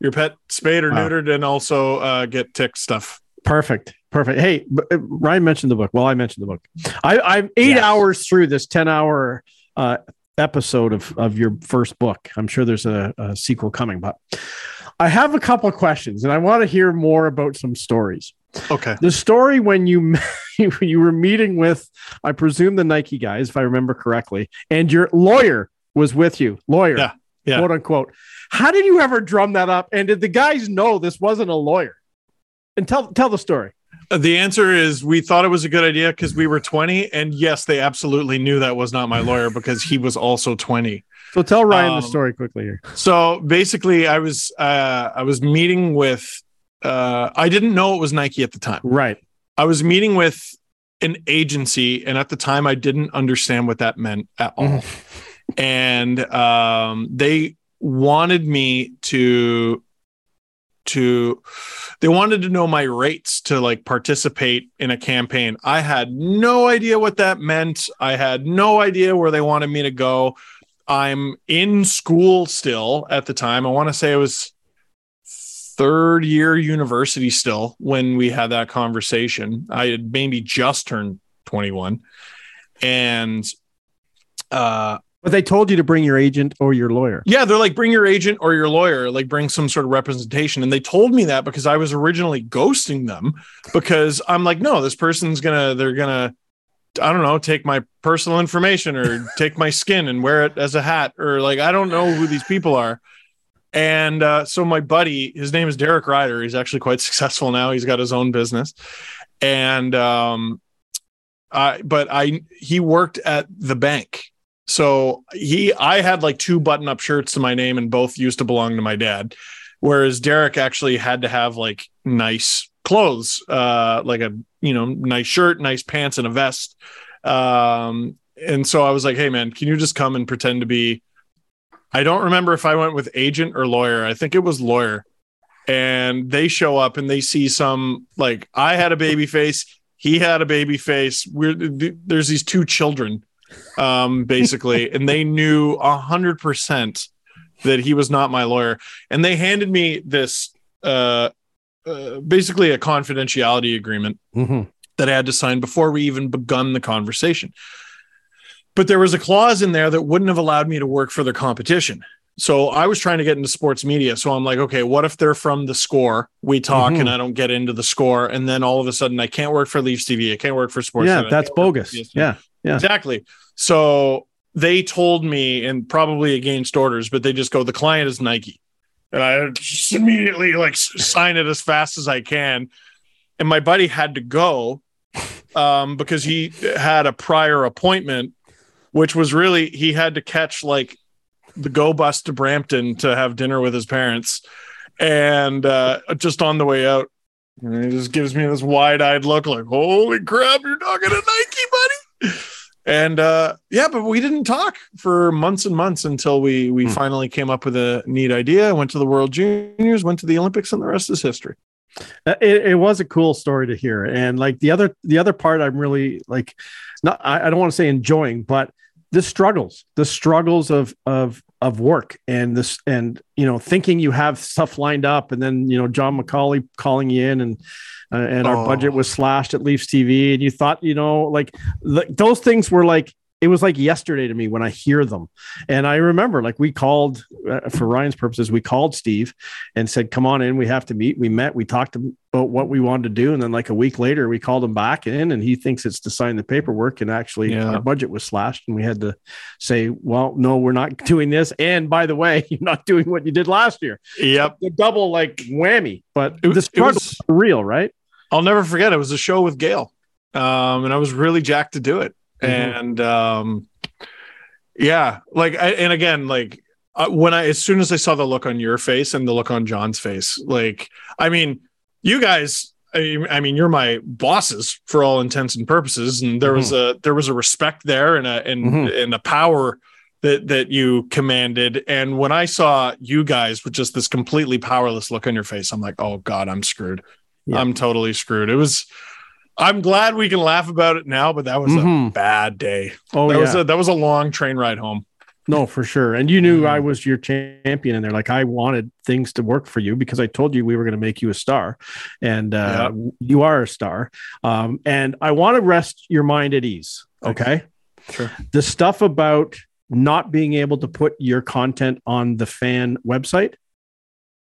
your pet spayed or wow. neutered and also uh, get tick stuff. Perfect. Perfect. Hey, uh, Ryan mentioned the book. Well, I mentioned the book. I, am eight yes. hours through this 10 hour uh, episode of, of your first book. I'm sure there's a, a sequel coming, but I have a couple of questions and I want to hear more about some stories. Okay. The story when you *laughs* you were meeting with, I presume the Nike guys, if I remember correctly, and your lawyer was with you, lawyer, yeah, yeah. quote unquote. How did you ever drum that up? And did the guys know this wasn't a lawyer? And tell tell the story. Uh, the answer is we thought it was a good idea because we were 20. And yes, they absolutely knew that was not my lawyer because he was also 20. So tell Ryan um, the story quickly here. So basically, I was uh, I was meeting with uh, I didn't know it was Nike at the time. Right. I was meeting with an agency, and at the time, I didn't understand what that meant at all. Mm-hmm. and um, they wanted me to to they wanted to know my rates to like participate in a campaign. I had no idea what that meant. I had no idea where they wanted me to go. I'm in school still at the time. I want to say it was third year university still when we had that conversation. I had maybe just turned 21. And uh but they told you to bring your agent or your lawyer. Yeah, they're like, bring your agent or your lawyer, like bring some sort of representation. And they told me that because I was originally ghosting them because I'm like, no, this person's gonna, they're gonna, I don't know, take my personal information or *laughs* take my skin and wear it as a hat or like, I don't know who these people are. And uh, so my buddy, his name is Derek Ryder. He's actually quite *laughs* successful now. He's got his own business. And, um, I, but I, he worked at the bank so he, I had like two button up shirts to my name and both used to belong to my dad. Whereas Derek actually had to have like nice clothes, uh, like a, you know, nice shirt, nice pants and a vest. Um, and so I was like, Hey man, can you just come and pretend to be, I don't remember if I went with agent or lawyer. I think it was lawyer. And they show up and they see some like I had a baby face, he had a baby face. We're there's these two children um, basically, *laughs* and they knew a hundred percent that he was not my lawyer, and they handed me this uh, uh basically a confidentiality agreement mm-hmm. that I had to sign before we even begun the conversation. But there was a clause in there that wouldn't have allowed me to work for their competition. So I was trying to get into sports media. So I'm like, okay, what if they're from the score? We talk mm-hmm. and I don't get into the score. And then all of a sudden I can't work for Leafs TV. I can't work for sports. Yeah, that's bogus. Yeah. Yeah. Exactly. So they told me, and probably against orders, but they just go, the client is Nike. And I just immediately like sign it as fast as I can. And my buddy had to go um, because he had a prior appointment, which was really, he had to catch like the go bus to Brampton to have dinner with his parents. And uh, just on the way out, and he just gives me this wide eyed look like, holy crap, you're talking to Nike, buddy and uh, yeah, but we didn't talk for months and months until we we hmm. finally came up with a neat idea. Went to the World Juniors, went to the Olympics, and the rest is history. Uh, it, it was a cool story to hear, and like the other the other part, I'm really like, not I, I don't want to say enjoying, but the struggles, the struggles of of of work and this and you know thinking you have stuff lined up and then you know John McCauley calling you in and uh, and oh. our budget was slashed at Leafs TV and you thought you know like the, those things were like it was like yesterday to me when I hear them. And I remember, like, we called uh, for Ryan's purposes, we called Steve and said, "Come on in, we have to meet." We met, we talked about what we wanted to do, and then like a week later, we called him back in, and he thinks it's to sign the paperwork. And actually, yeah. our budget was slashed, and we had to say, "Well, no, we're not *laughs* doing this." And by the way, *laughs* you're not doing what you did last year. Yep, the double like whammy. But it, this part was real, right? I'll never forget. It was a show with Gail, um, and I was really jacked to do it. Mm-hmm. And um, yeah, like, I, and again, like uh, when I, as soon as I saw the look on your face and the look on John's face, like, I mean, you guys. I mean, you're my bosses for all intents and purposes, and there mm-hmm. was a there was a respect there and a and mm-hmm. and a power that that you commanded. And when I saw you guys with just this completely powerless look on your face, I'm like, oh god, I'm screwed. Yeah. I'm totally screwed. It was. I'm glad we can laugh about it now, but that was mm-hmm. a bad day. Oh, that yeah. was a, that was a long train ride home. No, for sure. And you knew mm-hmm. I was your champion, and they're like, I wanted things to work for you because I told you we were going to make you a star, and uh, yep. you are a star. Um, and I want to rest your mind at ease. Okay. Sure. The stuff about not being able to put your content on the fan website.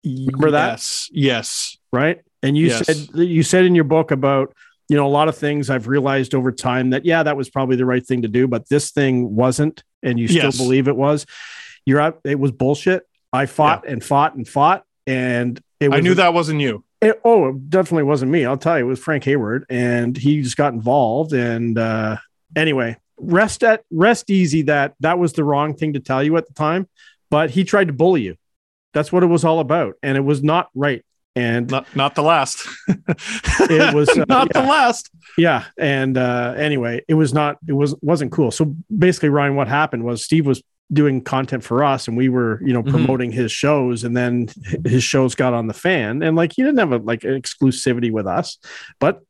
Remember that? Yes. Yes. Right. And you yes. said you said in your book about you know a lot of things I've realized over time that yeah that was probably the right thing to do, but this thing wasn't, and you still yes. believe it was. You're out. It was bullshit. I fought yeah. and fought and fought, and it was, I knew that wasn't you. It, oh, it definitely wasn't me. I'll tell you, it was Frank Hayward, and he just got involved. And uh, anyway, rest at rest easy. That that was the wrong thing to tell you at the time, but he tried to bully you. That's what it was all about, and it was not right and not not the last. *laughs* it was uh, *laughs* not yeah. the last. Yeah, and uh, anyway, it was not. It was wasn't cool. So basically, Ryan, what happened was Steve was doing content for us, and we were you know mm-hmm. promoting mm-hmm. his shows, and then his shows got on the fan, and like he didn't have a like an exclusivity with us, but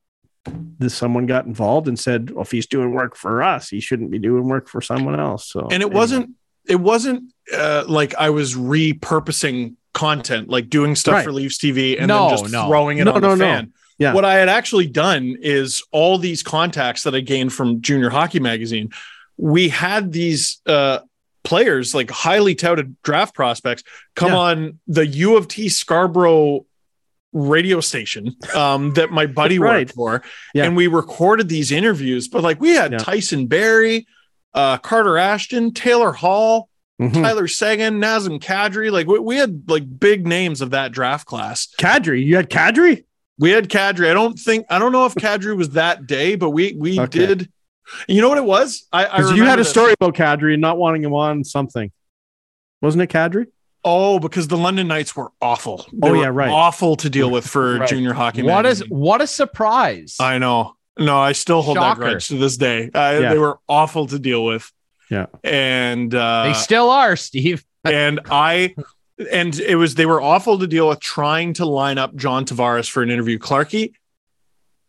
this someone got involved and said, well, if he's doing work for us, he shouldn't be doing work for someone else. So and it anyway. wasn't it wasn't uh, like I was repurposing content, like doing stuff right. for Leafs TV and no, then just no. throwing it no, on the fan. Yeah. What I had actually done is all these contacts that I gained from Junior Hockey Magazine. We had these uh, players, like highly touted draft prospects, come yeah. on the U of T Scarborough radio station um, that my *laughs* buddy right. worked for, yeah. and we recorded these interviews. But like we had. Tyson Barrie, uh, Carter Ashton, Taylor Hall, Mm-hmm. Tyler Seguin, Nazem Kadri. Like we, we, had like big names of that draft class. Kadri, you had Kadri? We had Kadri. I don't think I don't know if Kadri was that day, but we we okay. did. You know what it was? I, I you had a story about Kadri and not wanting him on something. Wasn't it Kadri? Oh, because the London Knights were awful. They oh were yeah, right. Awful to deal with for *laughs* right. junior hockey. What is what a surprise! I know. No, I still hold Shocker. that grudge to this day. Uh, yeah. They were awful to deal with. Yeah. And uh, they still are, Steve. *laughs* and I, and it was, they were awful to deal with trying to line up John Tavares for an interview. Clarky,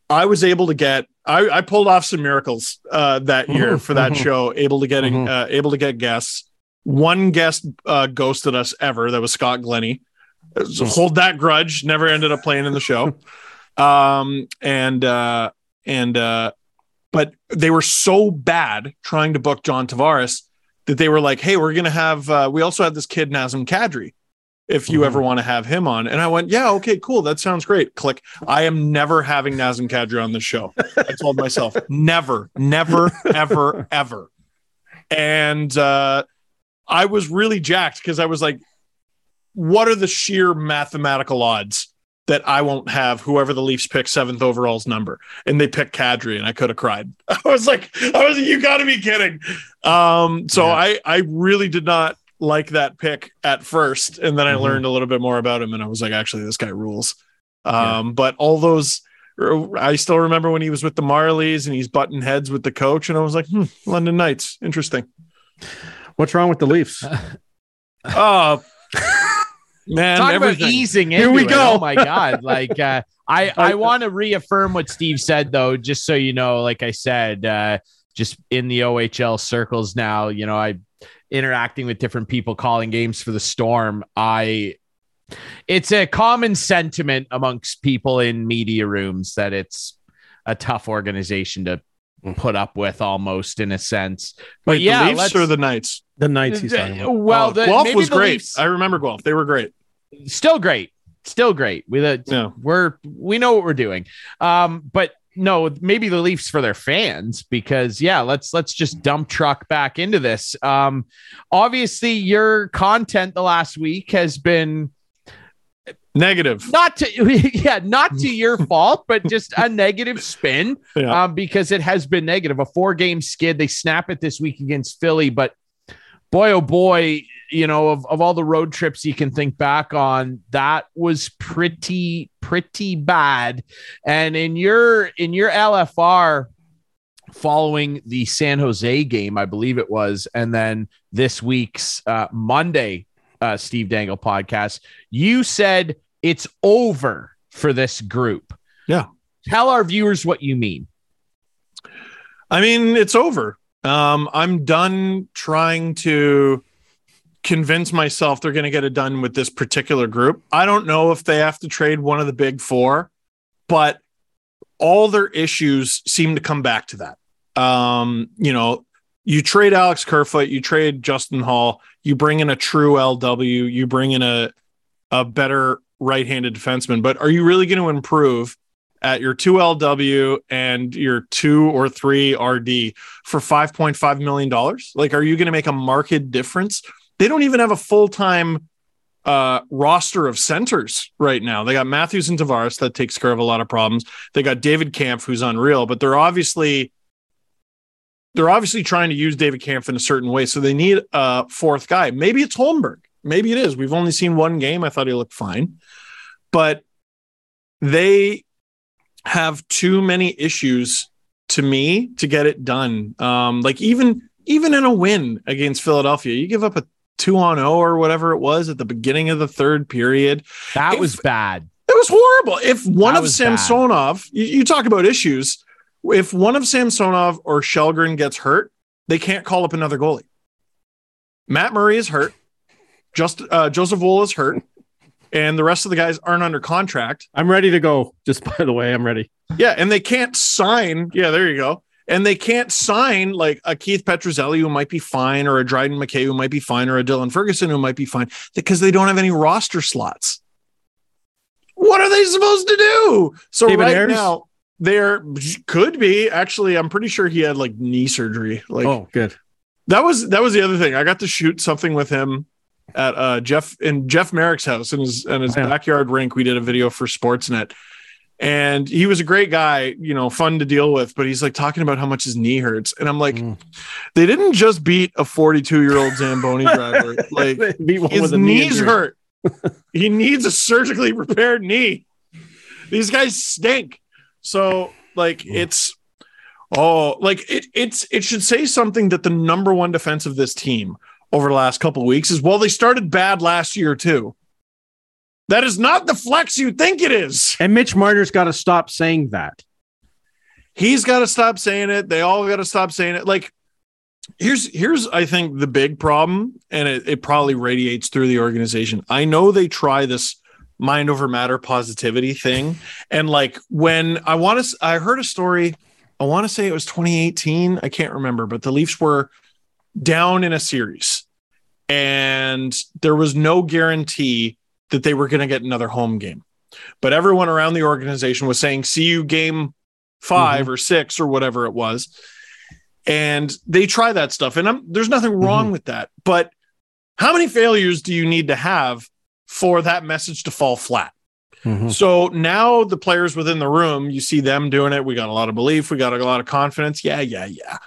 I was able to get, I, I pulled off some miracles uh, that year mm-hmm. for that mm-hmm. show, able to get, mm-hmm. uh, able to get guests. One guest uh, ghosted us ever. That was Scott Glennie. So hold that grudge. Never ended up playing in the show. *laughs* Um, and, uh, and, uh, but they were so bad trying to book John Tavares that they were like, "Hey, we're gonna have." Uh, we also have this kid Nazem Kadri. If you mm-hmm. ever want to have him on, and I went, "Yeah, okay, cool, that sounds great." Click. I am never having Nazem Kadri on the show. I told myself, *laughs* never, never, ever, ever. And uh, I was really jacked because I was like, "What are the sheer mathematical odds?" That I won't have whoever the Leafs pick seventh overall's number. And they picked Kadri, and I could have cried. *laughs* I was like, I was like, you gotta be kidding. Um, so yeah. I I really did not like that pick at first. And then I mm-hmm. learned a little bit more about him, and I was like, actually, this guy rules. Um, yeah. but all those I still remember when he was with the Marlies and he's butting heads with the coach, and I was like, hmm, London Knights, interesting. What's wrong with the Leafs? Oh, *laughs* Man, talk everything. about easing Here we go. Oh my god! Like uh, *laughs* I I want to reaffirm what Steve said though, just so you know. Like I said, uh, just in the OHL circles now, you know, I interacting with different people calling games for the Storm. I it's a common sentiment amongst people in media rooms that it's a tough organization to put up with almost in a sense. But Wait, yeah, the Leafs or the Knights? The Knights he's talking about. well, Oh, the, Guelph maybe was the great. Leafs- I remember Guelph. They were great. still great, still great. We uh, Yeah. we're we know what we're doing. Um, but no, maybe the Leafs for their fans because yeah, let's let's just dump truck back into this. Um, obviously, your content the last week has been Negative. not to *laughs* yeah, not to *laughs* your fault, but just a negative spin. Yeah. Um, because it has been negative. A four game skid. They snap it this week against Philly, but boy, oh boy, you know, of, of all the road trips you can think back on, that was pretty, pretty bad. And in your in your LFR following the San Jose game, I believe it was, and then this week's uh, Monday uh, Steve Dangle podcast, you said it's over for this group. Yeah. Tell our viewers what you mean. I mean, it's over. Um, I'm done trying to convince myself they're going to get it done with this particular group. I don't know if they have to trade one of the big four, but all their issues seem to come back to that. Um, you know, you trade Alex Kerfoot, you trade Justin Hall, you bring in a true LW, you bring in a a better right-handed defenseman, but are you really going to improve at your 2 LW and your 2 or 3 RD for 5.5 million dollars? Like are you going to make a market difference? They don't even have a full-time uh, roster of centers right now. They got Matthews and Tavares that takes care of a lot of problems. They got David Kämpf who's unreal, but they're obviously they're obviously trying to use David Kämpf in a certain way. So they need a fourth guy. Maybe it's Holmberg. Maybe it is. We've only seen one game. I thought he looked fine. But they have too many issues to me to get it done. Um, like even even in a win against Philadelphia, you give up a two on zero or whatever it was at the beginning of the third period. That If- was bad. It was horrible. If one That of. Samsonov, you, you talk about issues. If one of Samsonov or Källgren gets hurt, they can't call up another goalie. Matt Murray is hurt. Just uh, Joseph Woll is hurt, and the rest of the guys aren't under contract. I'm ready to go. Just *laughs* by the way, I'm ready. Yeah, and they can't sign. Yeah, there you go. And they can't sign like a Keith Petruzzelli who might be fine, or a Dryden McKay who might be fine, or a Dylan Ferguson who might be fine because they don't have any roster slots. What are they supposed to do? So David right Ayres? now, there could be actually. I'm pretty sure he had like knee surgery. Like oh, good. that was that was the other thing. I got to shoot something with him at uh Jeff in Jeff Marek's house in his in his Yeah. backyard rink. We did a video for Sportsnet. And he was a great guy, you know, fun to deal with, but he's like talking about how much his knee hurts. And I'm like, Mm. they didn't just beat a 42 year old Zamboni *laughs* driver. Like Beat one his with a knee knees injury. hurt. *laughs* he needs a surgically repaired knee. These guys stink. So like it's oh like it it's it should say something that the number one defense of this team over the last couple of weeks is well they started bad last year too. That is not the flex you think it is. And Mitch Marner's got to stop saying that. he's got to stop saying it. They all got to stop saying it. Like, here's here's I think the big problem, and it, it probably radiates through the organization. I know they try this mind over matter positivity thing, and like when I want to, I heard a story. I want to say it was 2018. I can't remember, but the Leafs were down in a series, and there was no guarantee that they were going to get another home game. But everyone around the organization was saying, "See you game 5 mm-hmm. or six or whatever it was. And they try that stuff. And I'm, there's nothing wrong mm-hmm. with that. But how many failures do you need to have for that message to fall flat? Mhm. So now the players within the room, you see them doing it. We got a lot of belief. We got a lot of confidence. Yeah, yeah, yeah.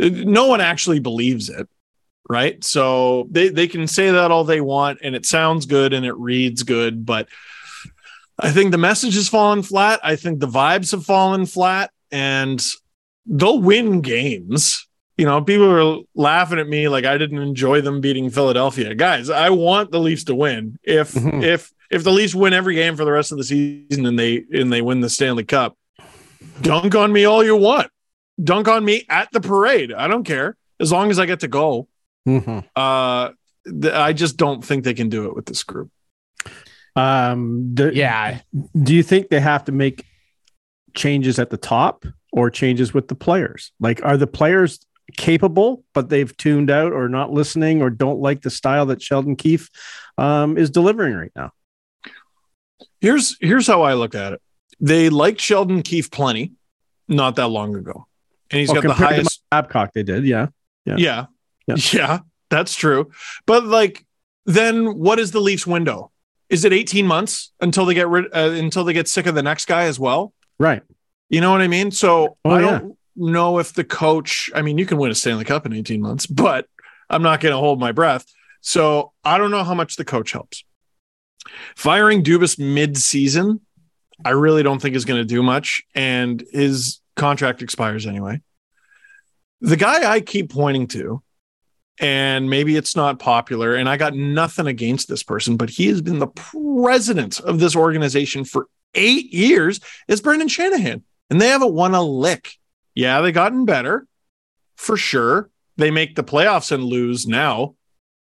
No one actually believes it. Right. So they, they can say that all they want and it sounds good and it reads good. But I think the message has fallen flat. I think the vibes have fallen flat and they'll win games. You know, people were laughing at me like I didn't enjoy them beating Philadelphia. Guys, I want the Leafs to win. If Mhm. if if the Leafs win every game for the rest of the season and they and they win the Stanley Cup, dunk on me all you want. Dunk on me at the parade. I don't care as long as I get to go. Mhm. Uh th- I just don't think they can do it with this group. Um, do, Yeah. Do you think they have to make changes at the top, or changes with the players? Like, are the players capable, but they've tuned out or not listening or don't like the style that Sheldon Keefe um, is delivering right now? Here's here's how I look at it. They liked Sheldon Keefe plenty, not that long ago, and he's Well, got the highest. Babcock, they did, yeah. Yeah. Yeah. yeah, that's true. But like, then what is the Leafs window? Is it 18 months until they get rid uh, until they get sick of the next guy as well? Right. You know what I mean? So Oh, I don't. yeah. Know if the coach. I mean, you can win a Stanley Cup in 18 months, but I'm not going to hold my breath. So I don't know how much the coach helps. Firing Dubas mid-season, I really don't think is going to do much, and his contract expires anyway. The guy I keep pointing to, and maybe it's not popular, and I got nothing against this person, but he has been the president of this organization for eight years, is Brendan Shanahan, and they haven't won a lick. Yeah, they gotten better for sure. They make the playoffs and lose now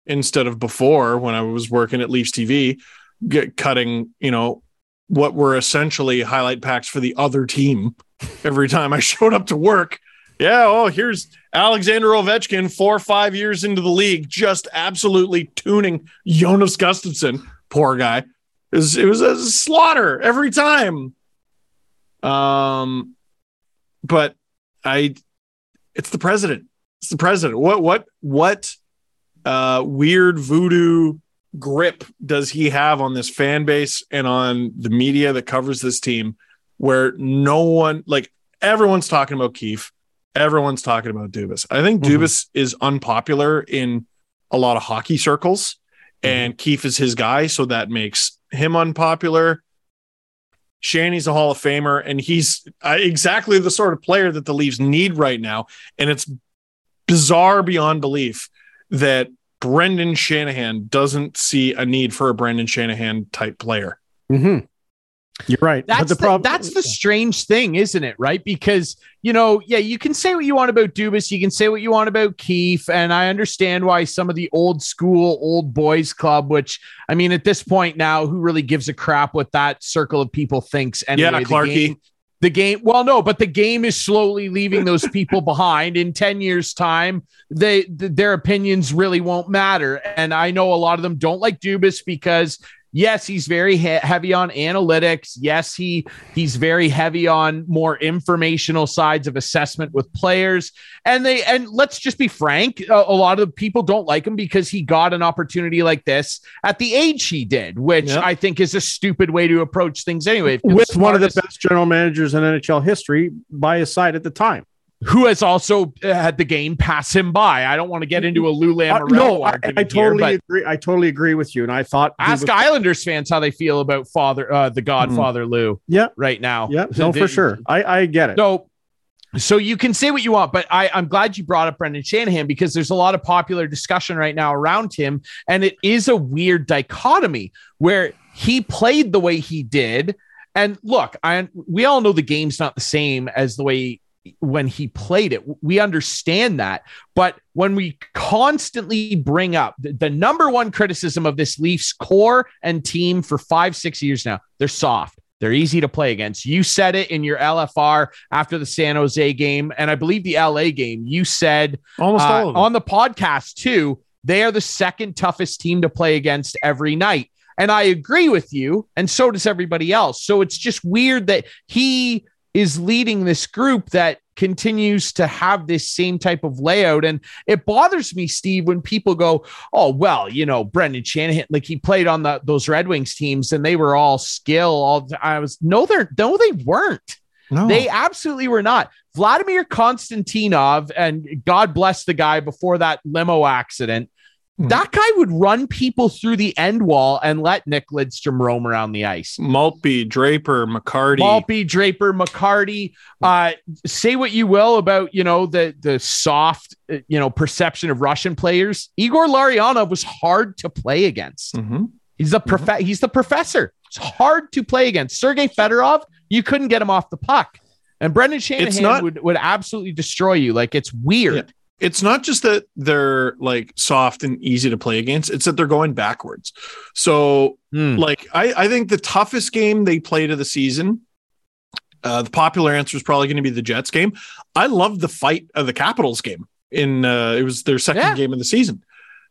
instead of before when I was working at Leafs TV, get cutting, you know, what were essentially highlight packs for the other team every time I *laughs* showed up to work. Yeah, oh, here's Alexander Ovechkin, four or five years into the league, just absolutely tuning Jonas Gustavsson. Poor guy. It was, it was a slaughter every time. Um, but I, it's the president. It's the president. What, what, what, uh, weird voodoo grip does he have on this fan base and on the media that covers this team where no one, like everyone's talking about Keefe, everyone's talking about Dubas. I think Mhm. Dubas is unpopular in a lot of hockey circles, and Keefe is his guy, so that makes him unpopular. Shanny's a Hall of Famer, and he's uh, exactly the sort of player that the Leafs need right now. And it's bizarre beyond belief that Brendan Shanahan doesn't see a need for a Brendan Shanahan type player. Mm-hmm. You're right. That's but the, the problem that's the strange thing, isn't it? Right? Because you know, yeah, you can say what you want about Dubas, you can say what you want about Keefe, and I understand why some of the old school old boys club, which I mean, at this point now, who really gives a crap what that circle of people thinks? Anyway, yeah, the Clarky. game- the game well no but the game is slowly leaving those people *laughs* behind in 10 years time they th- their opinions really won't matter and i know a lot of them don't like dubas because yes he's very he- heavy on analytics yes he he's very heavy on more informational sides of assessment with players and they and let's just be frank a, a lot of people don't like him because he got an opportunity like this at the age he did which Yep. i think is a stupid way to approach things anyway with one of the best general managers in NHL history by his side at the time. Who has also uh, had the game pass him by. I don't want to get into a Lou Uh, no, I, argument I here, totally but agree. I totally agree with you. And I thought ask was- Islanders fans how they feel about father, uh, the Godfather Lou, Yeah. right now. Yeah, *laughs* no, They- for sure. I, I get it. So, so you can say what you want, but I, I'm glad you brought up Brendan Shanahan because there's a lot of popular discussion right now around him, and it is a weird dichotomy where he played the way he did. And look, I we all know the game's not the same as the way when he played it. We understand that. But when we constantly bring up the, the number one criticism of this Leafs core and team for five, six years now, they're soft. They're easy to play against. You said it in your LFR after the San Jose game, and I believe the LA game. You said Almost uh, all of them. on the podcast too, they are the second toughest team to play against every night. And I agree with you, and so does everybody else. So it's just weird that he is leading this group that continues to have this same type of layout. And it bothers me, Steve, when people go, Oh, well, you know, Brendan Shanahan, like he played on the those Red Wings teams and they were all skill. All I was no, they're no, they weren't. no. They absolutely were not. Vladimir Konstantinov, and God bless the guy before that limo accident, Mhm. that guy would run people through the end wall and let Nick Lidstrom roam around the ice. Maltby, Draper, McCarty. Maltby, Draper, McCarty. Uh, say what you will about you know the the soft uh, you know perception of Russian players. Igor Larionov was hard to play against. Mhm. He's the prof- He's the professor. It's hard to play against. Sergei Fedorov, you couldn't get him off the puck. And Brendan Shanahan not- would, would absolutely destroy you. Like it's weird. It's not just that they're like soft and easy to play against, it's that they're going backwards. So Hmm. like I, I think the toughest game they played of the season Uh, the popular answer is probably going to be the Jets game. I love the fight of the Capitals game. In uh, it was their second Yeah. game of the season.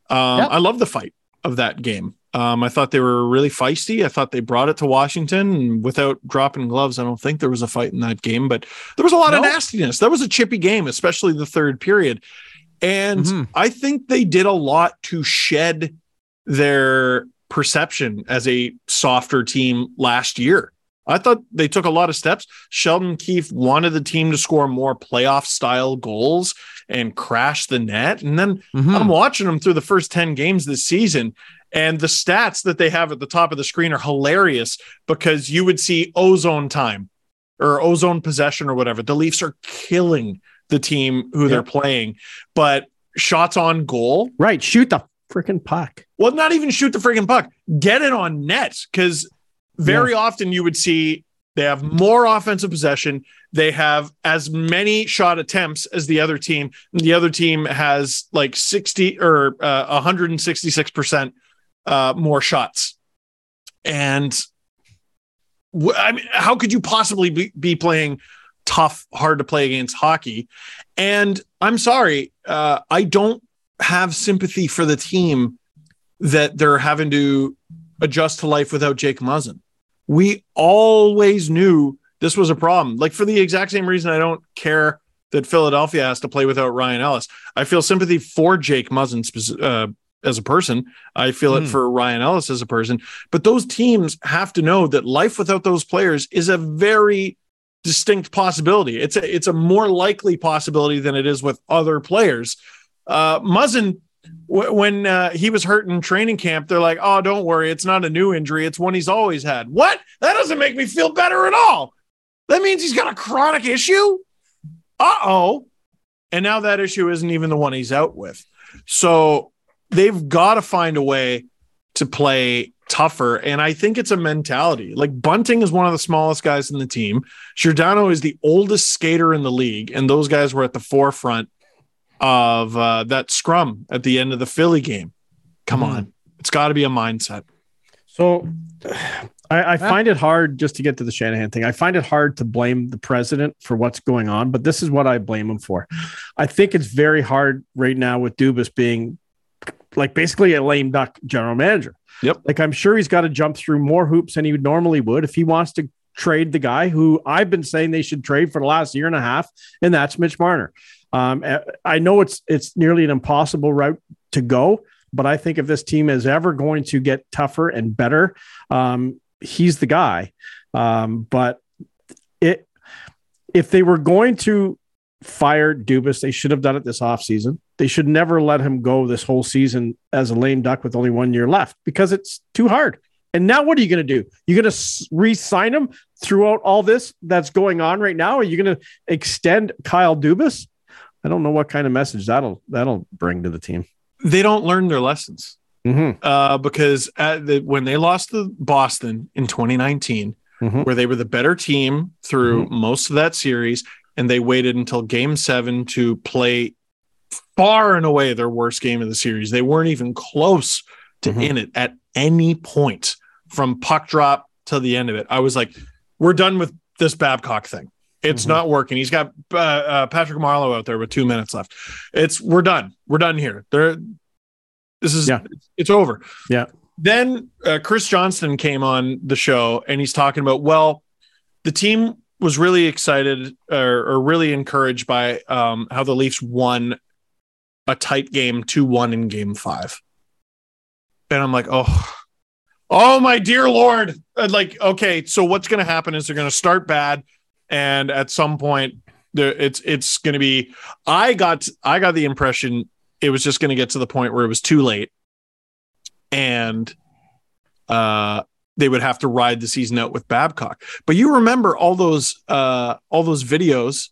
Um, Yep. I love the fight of that game. Um, I thought they were really feisty. I thought they brought it to Washington and without dropping gloves. I don't think there was a fight in that game, but there was a lot of nastiness. That was a chippy game, especially the third period. And Mhm. I think they did a lot to shed their perception as a softer team last year. I thought they took a lot of steps. Sheldon Keefe wanted the team to score more playoff style goals and crash the net. And then Mhm. I'm watching them through the first 10 games this season. And the stats that they have at the top of the screen are hilarious because you would see ozone time or ozone possession or whatever. The Leafs are killing the team who they're playing, but shots on goal, Right. Shoot the freaking puck. well, not even shoot the freaking puck, get it on net because very often you would see they have more offensive possession. They have as many shot attempts as the other team. The other team has like 60 or uh, 166% uh, more shots. And I mean, how could you possibly be, be playing tough, hard to play against hockey? And I'm sorry, uh, I don't have sympathy for the team that they're having to adjust to life without Jake Muzzin. We always knew this was a problem. Like for the exact same reason, I don't care that Philadelphia has to play without Ryan Ellis. I feel sympathy for Jake Muzzin uh, as a person. I feel it Hmm. for Ryan Ellis as a person. But those teams have to know that life without those players is a very distinct possibility. It's a it's a more likely possibility than it is with other players. Uh, Muzzin Wh- when uh, he was hurt in training camp, they're like, "Oh, don't worry, it's not a new injury; it's one he's always had." What? That doesn't make me feel better at all. That means he's got a chronic issue. Uh oh. And now that issue isn't even the one he's out with. So they've got to find a way to play tougher. And I think it's a mentality. Like Bunting is one of the smallest guys in the team. Giordano is the oldest skater in the league, and those guys were at the forefront of uh, that scrum at the end of the Philly game. Come Mhm. on, it's got to be a mindset. So *sighs* I, I find it hard just to get to the Shanahan thing. I find it hard to blame the president for what's going on, but this is what I blame him for. I think it's very hard right now with Dubas being like basically a lame duck general manager. Yep. Like I'm sure he's got to jump through more hoops than he would normally would if he wants to trade the guy who I've been saying they should trade for the last year and a half, and that's Mitch Marner. Um, I know it's it's nearly an impossible route to go, but I think if this team is ever going to get tougher and better, um, he's the guy. Um, but it if they were going to fire Dubas, they should have done it this offseason. They should never let him go this whole season as a lame duck with only one year left because it's too hard. And now what are you going to do? You're going to re-sign him throughout all this that's going on right now? Are you going to extend Kyle Dubas? I don't know what kind of message that'll that'll bring to the team. They don't learn their lessons Mm-hmm. uh, because at the, when they lost to Boston in 2019, Mhm. where they were the better team through most of that series, and they waited until Game Seven to play far and away their worst game of the series. They weren't even close to Mhm. in it at any point from puck drop to the end of it. I was like, "We're done with this Babcock thing. It's Mhm. not working." He's got uh, uh, Patrick Marleau out there with two minutes left. It's we're done. We're done here. There, this is Yeah. it's over. Yeah. Then uh, Chris Johnston came on the show and he's talking about well, the team was really excited or, or really encouraged by um, how the Leafs won a tight game 2 1 in game five. And I'm like, oh, oh, my dear Lord. Like, okay, so what's going to happen is they're going to start bad. And at some point, it's it's going to be. I got I got the impression it was just going to get to the point where it was too late, and uh, they would have to ride the season out with Babcock. But you remember all those uh, all those videos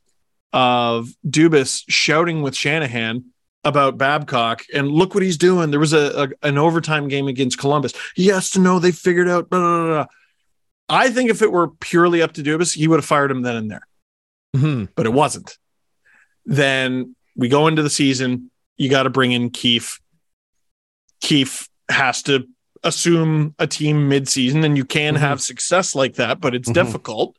of Dubas shouting with Shanahan about Babcock and look what he's doing. There was a, a an overtime game against Columbus. He has to know they figured out. Blah, blah, blah. I think if it were purely up to Dubas, he would have fired him then and there Mhm. but it wasn't. Then we go into the season. You got to bring in Keefe. Keefe has to assume a team mid-season, and you can Mhm. have success like that, but it's Mhm. difficult.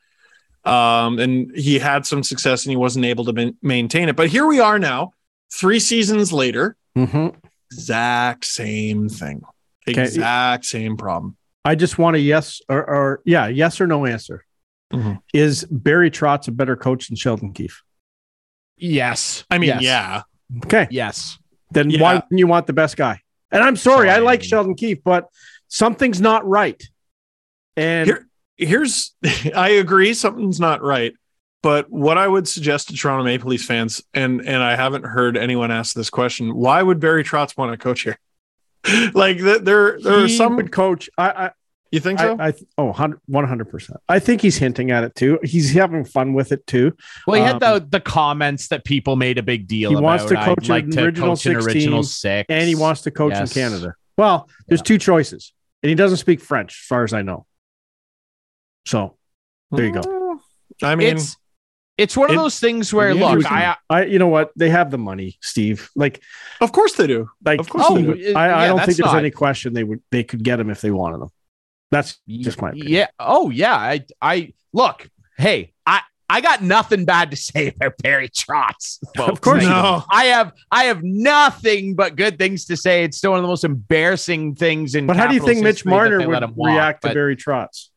Um, and he had some success and he wasn't able to ma- maintain it. But here we are now, three seasons later, Mm-hmm. exact same thing, Okay. exact same problem. I just want a yes or, or yeah, yes or no answer. Mhm. Is Barry Trotz a better coach than Sheldon Keefe? Yes. I mean, Yes. yeah, Okay, Yes. then Yeah. why wouldn't you want the best guy? And I'm sorry, I like Sheldon Keefe, but something's not right. And Here- here's *laughs* I agree something's not right. But what I would suggest to Toronto Maple Leafs fans, and and I haven't heard anyone ask this question, why would Barry Trotz want to coach here? *laughs* like th- there there are some would coach. I, I you think so? I, I oh, 100 percent. I think he's hinting at it too. He's having fun with it too. Well, he had Um, the the comments that people made a big deal He about. wants to coach like an to original coach an 16, original six, And he wants to coach Yes. in Canada. Well, there's two choices, and he doesn't speak French, as far as I know. So there you go. I mean, it's it's one of it- those things where yeah, look, I uh, I, you know what? They have the money, Steve. Like, of course they do. like, Of course Oh, they do. it- I, I yeah, don't think there's not- any question they would they could get him if they wanted them. That's just my opinion. yeah. Oh yeah. I I look. Hey, I I got nothing bad to say about Barry Trotz. *laughs* folks. course No. I have I have nothing but good things to say. It's still one of the most embarrassing things in. But how do you think Mitch Marner would walk, react to Barry Trotz?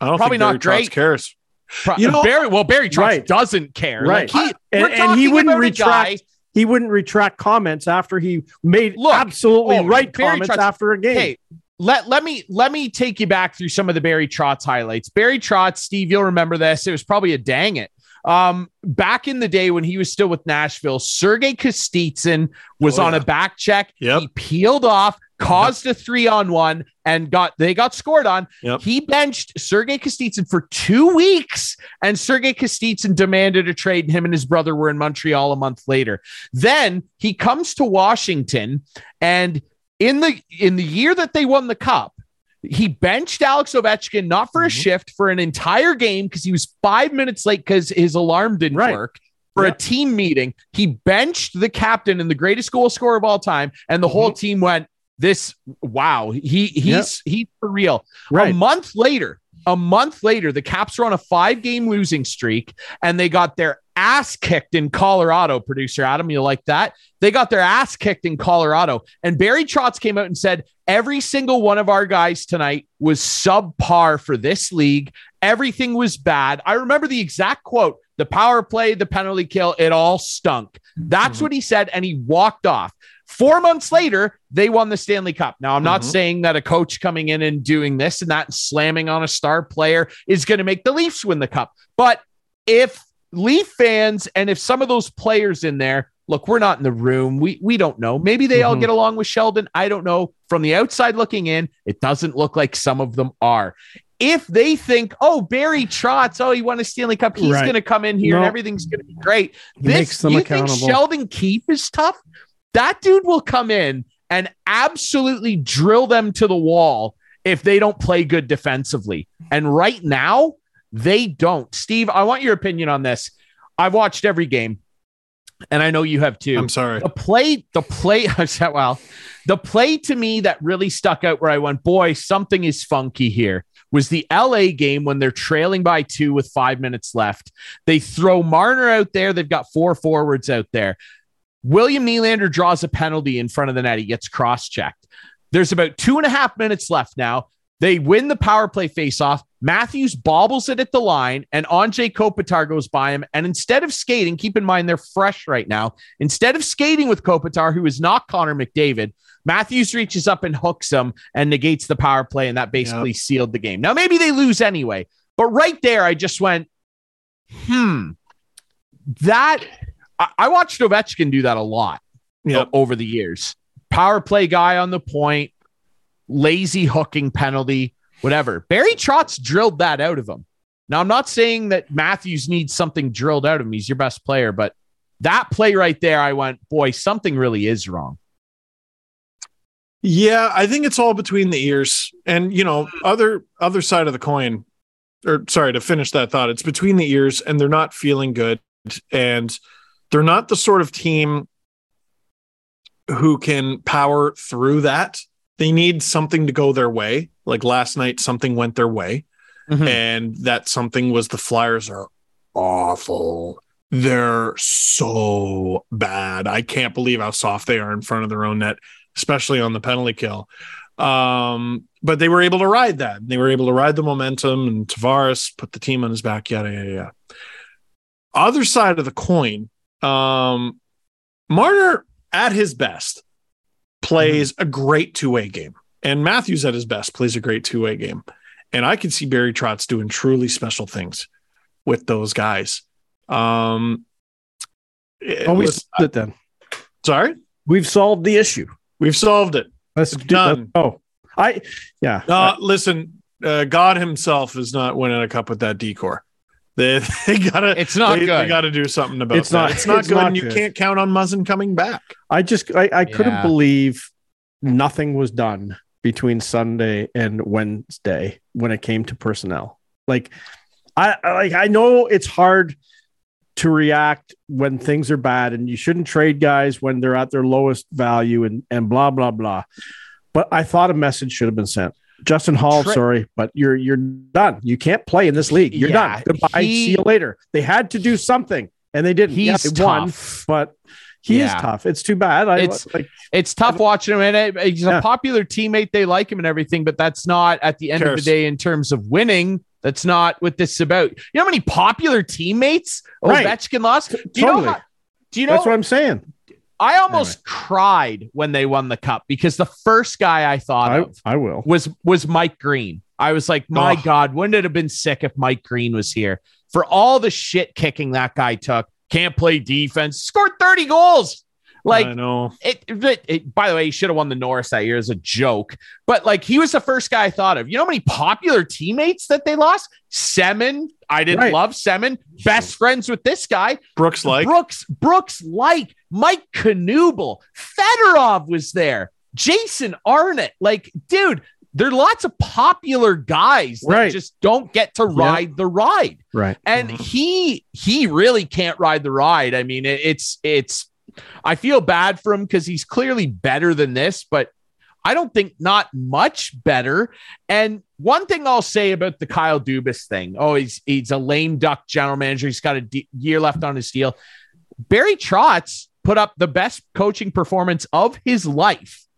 I don't Probably think Barry not great. Trotz cares. Pro- you know- Barry? Well, Barry Trotz Right. doesn't care. Right. Like, he, And, and he wouldn't retract. He wouldn't retract comments after he made Look, absolutely oh, right Barry comments Trotz- after a game. Hey, let let me let me take you back through some of the Barry Trotz highlights. Barry Trotz, Steve, you'll remember this. It was probably a dang it. Um, back in the day when he was still with Nashville, Sergei Kostitsyn was Oh, on a back check. Yep. He peeled off, caused a three on one, and got they got scored on. Yep. He benched Sergei Kostitsyn for two weeks, and Sergei Kostitsyn demanded a trade. And him and his brother were in Montreal a month later. Then he comes to Washington, and in the in the year that they won the cup, he benched Alex Ovechkin not for a Mhm. shift for an entire game because he was five minutes late because his alarm didn't Right. work. For Yeah. a team meeting, he benched the captain and the greatest goal scorer of all time, and the whole team went, "This, wow, he he's he's for real." right. A month later, a month later, the Caps are on a five game losing streak and they got their ass kicked in Colorado. Producer Adam, you like that? They got their ass kicked in Colorado. And Barry Trotz came out and said, Every single one of our guys tonight was subpar for this league. Everything was bad. I remember the exact quote the power play, the penalty kill, it all stunk. That's Mhm. what he said. And he walked off. Four months later, they won the Stanley Cup. Now, I'm not Mhm. saying that a coach coming in and doing this and that and slamming on a star player is going to make the Leafs win the cup. But if Leaf fans and if some of those players in there, look, we're not in the room. We we don't know. Maybe they all Mhm. get along with Sheldon. I don't know. From the outside looking in, it doesn't look like some of them are. If they think, oh, Barry Trotz, oh, he won a Stanley Cup, he's Right. going to come in here and everything's going to be great. He This makes them you accountable. think Sheldon Keefe is tough? That dude will come in and absolutely drill them to the wall if they don't play good defensively. And right now, they don't. Steve, I want your opinion on this. I've watched every game, and I know you have too. I'm sorry. The play, the play, *laughs* I said, well, the play to me that really stuck out where I went, boy, something is funky here was the LA game when they're trailing by two with five minutes left. They throw Marner out there. They've got four forwards out there. William Nylander draws a penalty in front of the net. He gets cross checked. There's about two and a half minutes left now. They win the power play faceoff. Matthews bobbles it at the line, and Anze Kopitar goes by him. And instead of skating, keep in mind they're fresh right now. Instead of skating with Kopitar, who is not Connor McDavid, Matthews reaches up and hooks him and negates the power play, and that basically sealed the game. Now, maybe they lose anyway, but right there, I just went, hmm, that I, I watched Ovechkin do that a lot Yep. over the years. Power play guy on the point, lazy hooking penalty, whatever. Barry Trotz drilled that out of him. Now, I'm not saying that Matthews needs something drilled out of him. He's your best player, but that play right there, I went, boy, something really is wrong. Yeah, I think it's all between the ears. And you know, other other side of the coin, or sorry, to finish that thought, it's between the ears and they're not feeling good. And they're not the sort of team who can power through that. They need something to go their way. Like last night, something went their way. mm-hmm. and that something was the Flyers are awful. They're so bad. I can't believe how soft they are in front of their own net, especially on the penalty kill. Um, but they were able to ride that. They were able to ride the momentum, and Tavares put the team on his back. Yada yada yada. Other side of the coin, um, Marner at his best plays mm-hmm. a great two way game, and Matthews at his best plays a great two way game. And I can see Barry Trotz doing truly special things with those guys. Um, oh, we solved it then. Sorry, we've solved the issue. We've solved it. That's done. oh, I yeah. Uh, I, listen, uh, God Himself is not winning a cup with that decor. They, *laughs* they gotta. It's not they, good. They gotta do something about it's that. Not, it's not it's good. Not and you good. can't count on Muzzin coming back. I just I, I couldn't Yeah. believe nothing was done between Sunday and Wednesday when it came to personnel. Like I I- like I know it's hard to react when things are bad and you shouldn't trade guys when they're at their lowest value and and blah blah blah. But I thought a message should have been sent. Justin Holl, Tra- sorry, but you're you're done. You can't play in this league. You're Yeah, done. Goodbye. he- See you later. They had to do something and they didn't. Yeah, He's they won, tough. but he Yeah. is tough. It's too bad. I It's- like It's tough watching him, and it- he's Yeah. a popular teammate. They like him and everything, but that's not at the end of the day in terms of winning. That's not what this is about. You know how many popular teammates Right. Ovechkin lost? Do you know? How- do you know? That's what I'm saying. I almost cried when they won the cup because the first guy I thought I, of I will. was was Mike Green. I was like, my Oh. God, wouldn't it have been sick if Mike Green was here for all the shit kicking that guy took? Can't play defense, scored 30 goals. Like I know. it, it, it- by the way, he should have won the Norris that year as a joke. But like he was the first guy I thought of. You know how many popular teammates that they lost? Semin. I didn't Right. love Semin. Best friends with this guy. Brooks like Brooks, Brooks like Mike Knuble. Fedorov was there. Jason Arnott. Like, dude, there are lots of popular guys that Right. just don't get to ride the ride Right. and Mhm. he he really can't ride the ride i mean it, it's it's i feel bad for him because he's clearly better than this but i don't think not much better and one thing i'll say about the kyle dubas thing oh he's he's a lame duck general manager he's got a year left on his deal barry trotz put up the best coaching performance of his life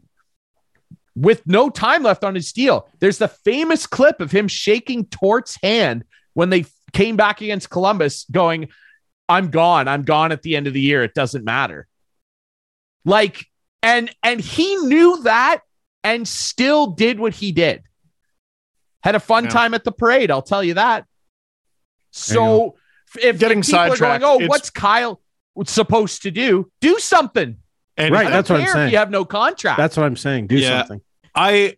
with no time left on his deal. There's the famous clip of him shaking Torts' hand when they came back against Columbus, going, I'm gone. I'm gone at the end of the year. It doesn't matter. Like, and and he knew that and still did what he did. Had a fun Yeah. time at the parade, I'll tell you that. So if Getting if people are sidetracked, going, oh, what's Kyle supposed to do? Do something. and Right, I don't that's what I'm saying. If you have no contract. That's what I'm saying. Do Yeah. something. I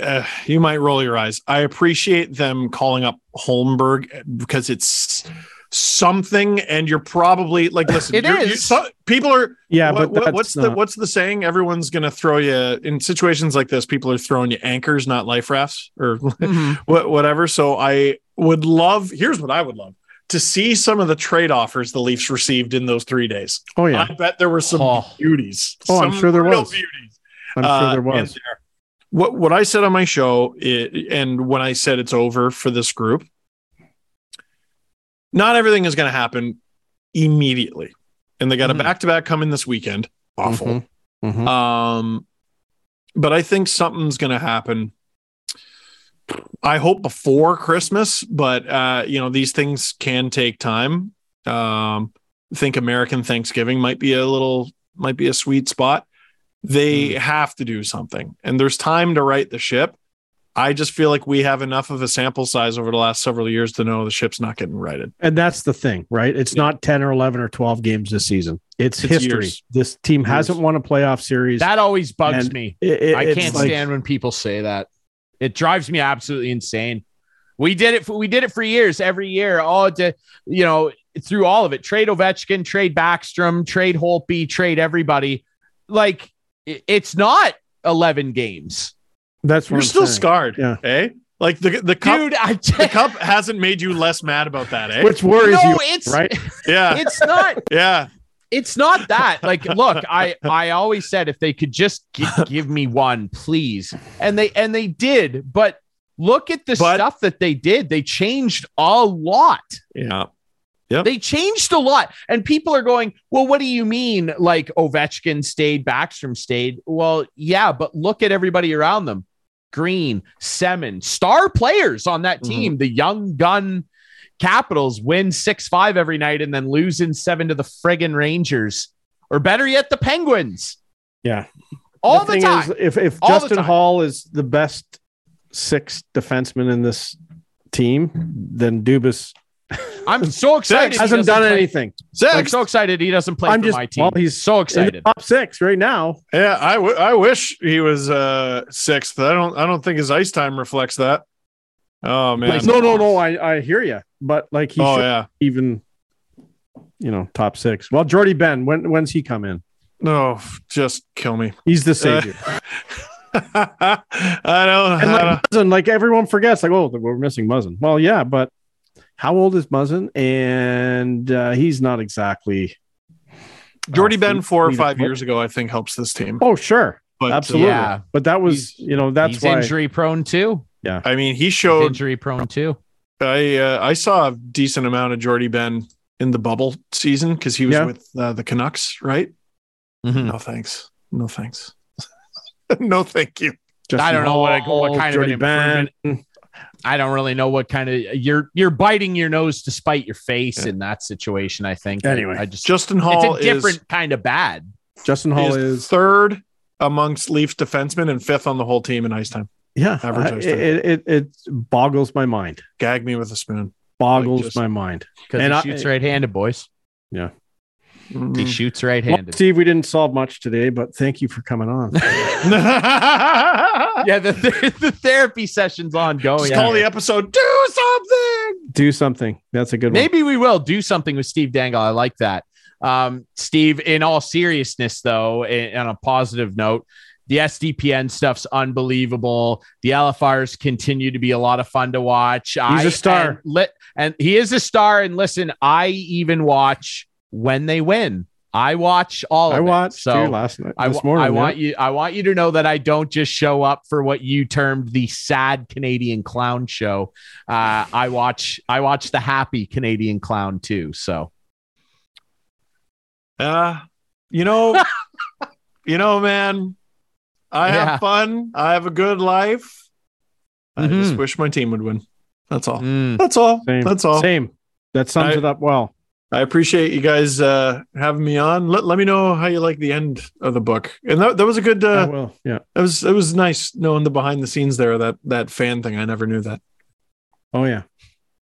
uh, you might roll your eyes. I appreciate them calling up Holmberg because it's something, and you're probably like, *laughs* listen, It you're- is. you- so- people are. Yeah, what- but what- that's what's the what's the saying? Everyone's gonna throw you in situations like this. People are throwing you anchors, not life rafts, or *laughs* Mhm. whatever. So I would love. Here's what I would love to see some of the trade offers the Leafs received in those three days. Oh yeah, I bet there were some Oh. beauties. Oh, I'm sure there was. beauties. I'm sure Uh, there and was. there- What what I said on my show, i and when I said it's over for this group, not everything is going to happen immediately, and they got Mhm. a back to back coming this weekend. Awful. Mhm. Mhm. Um, but I think something's going to happen. I hope before Christmas, but uh, you know these things can take time. Um, I think American Thanksgiving might be a little, might be a sweet spot. They have to do something, and there's time to right the ship. I just feel like we have enough of a sample size over the last several years to know the ship's not getting righted. And that's the thing, right? It's Yeah. not 10 or 11 or 12 games this season. It's, It's history. years. This team hasn't won a playoff series. That always bugs And me. It- it- I can't like- stand when people say that. It drives me absolutely insane. We did it. For, we did it for years. Every year, All to, you know, through all of it, trade Ovechkin, trade Backstrom, trade Holtby, trade everybody. Like it's not eleven games, That's what You're I'm still saying. scarred, Yeah. eh? Like the the cup, dude. I the *laughs* cup hasn't made you less mad about that, eh? Which worries no, you, it's right? *laughs* yeah, It's not. yeah. it's not that like look i i always said if they could just gi- *laughs* give me one please and they and they did but look at the But- stuff that they did. They changed a lot. Yeah. They changed a lot. And people are going, well, what do you mean? Like Ovechkin stayed, Backstrom stayed. Well, yeah, but look at everybody around them. Green, Semin, star players on that mm-hmm. team. The young gun Capitals win 6 5 every night and then lose in seven to the friggin' Rangers. Or better yet, the Penguins. Yeah. All the, thing time. is, if if All Justin. Holl is the best six defenseman in this team, then Dubas I'm so excited. he hasn't doesn't done play- anything. I'm so excited he doesn't play I'm for just- my team. well, he's so In the excited. top six right now. Yeah, I, w- I wish he was uh sixth. I don't I don't think his ice time reflects that. Oh man. Like, no, no, no. I, I hear you, but like he oh yeah. even, you know, top six. Well, Jordie Benn, when when's he come in? No, just kill me. He's the savior. *laughs* I don't. and I like don't Muzzin, like everyone forgets, like, oh, we're missing Muzzin. Well, yeah, but how old is Muzzin? And uh, he's not exactly. Jordie uh, Benn four or five years ago, I think helps this team. Oh, sure, But uh, absolutely. Yeah. But that was, He's- you know, that's He's why. injury prone too. Yeah. I mean, he He's showed. injury prone too. I uh, I saw a decent amount of Jordie Benn in the bubble season because he was Yeah. with uh, the Canucks, right? Mhm. No thanks. No thanks. *laughs* no, thank you. Justin I don't know what- what kind of Jordie an Benn. I don't really know what kind of you're you're biting your nose to spite your face in that situation. I think. Anyway, I just Justin it's Holl a different is, kind of bad. Justin Holl is is third amongst Leafs defensemen and fifth on the whole team in ice time. yeah. average I- ice it, time. it, it it boggles my mind. Gag me with a spoon. Boggles just- my mind. Because he shoots right-handed, boys. He Mm. shoots right-handed. Steve, we didn't solve much today, but thank you for coming on. *laughs* yeah, the, the, the therapy session's ongoing. Just call the episode. Do something. Do something. That's a good one. Maybe we will do something with Steve Dangle. I like that. Um, Steve, in all seriousness, though, i- on a positive note, the SDPN stuff's unbelievable. The LFRs continue to be a lot of fun to watch. He's a star. And, li- and he is a star. And listen, I even watch when they win. I watch all of I it. watched So too last night. I, this wa- morning. I yeah. want you. I want you to know that I don't just show up for what you termed the sad Canadian clown show. Uh, I watch. I watch the happy Canadian clown too. So Uh, you know, *laughs* you know, man, I Yeah. have fun. I have a good life. I just Mhm. wish my team would win. That's all. mm, That's all. Same. That's all. Same. That sums I- it up well. I appreciate you guys uh, having me on. Let, let me know how you like the end of the book. And that, that was a good. I Uh, will. Yeah. it was it was nice knowing the behind the scenes there. That that fan thing. I never knew that. Oh yeah.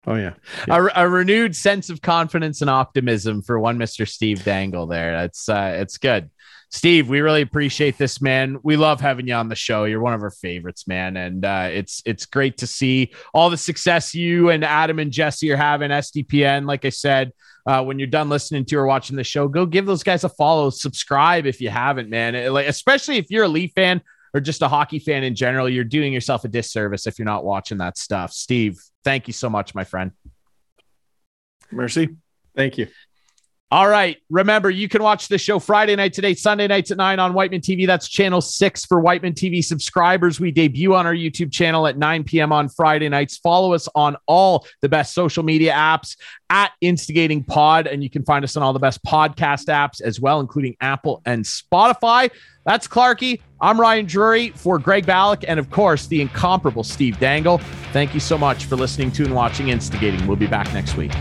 Oh yeah. a, a renewed sense of confidence and optimism for one Mister Steve Dangle. There, that's uh, it's good. Steve, we really appreciate this, man. We love having you on the show. You're one of our favorites, man, and uh, it's it's great to see all the success you and Adam and Jesse are having. SDPN, like I said, uh, when you're done listening to or watching the show, go give those guys a follow, subscribe if you haven't, man. It- like especially if you're a Leaf fan or just a hockey fan in general, you're doing yourself a disservice if you're not watching that stuff. Steve, thank you so much, my friend. Mercy. Thank you. All right. Remember, you can watch the show Friday night today, Sunday nights at 9 on Wightman TV. That's channel six for Wightman TV subscribers. We debut on our YouTube channel at 9 p.m. on Friday nights. Follow us on all the best social media apps at Instigating Pod, and you can find us on all the best podcast apps as well, including Apple and Spotify. That's Clarky. I'm Ryan Drury for Greg Balloch and, of course, the incomparable Steve Dangle. Thank you so much for listening to and watching Instigating. We'll be back next week.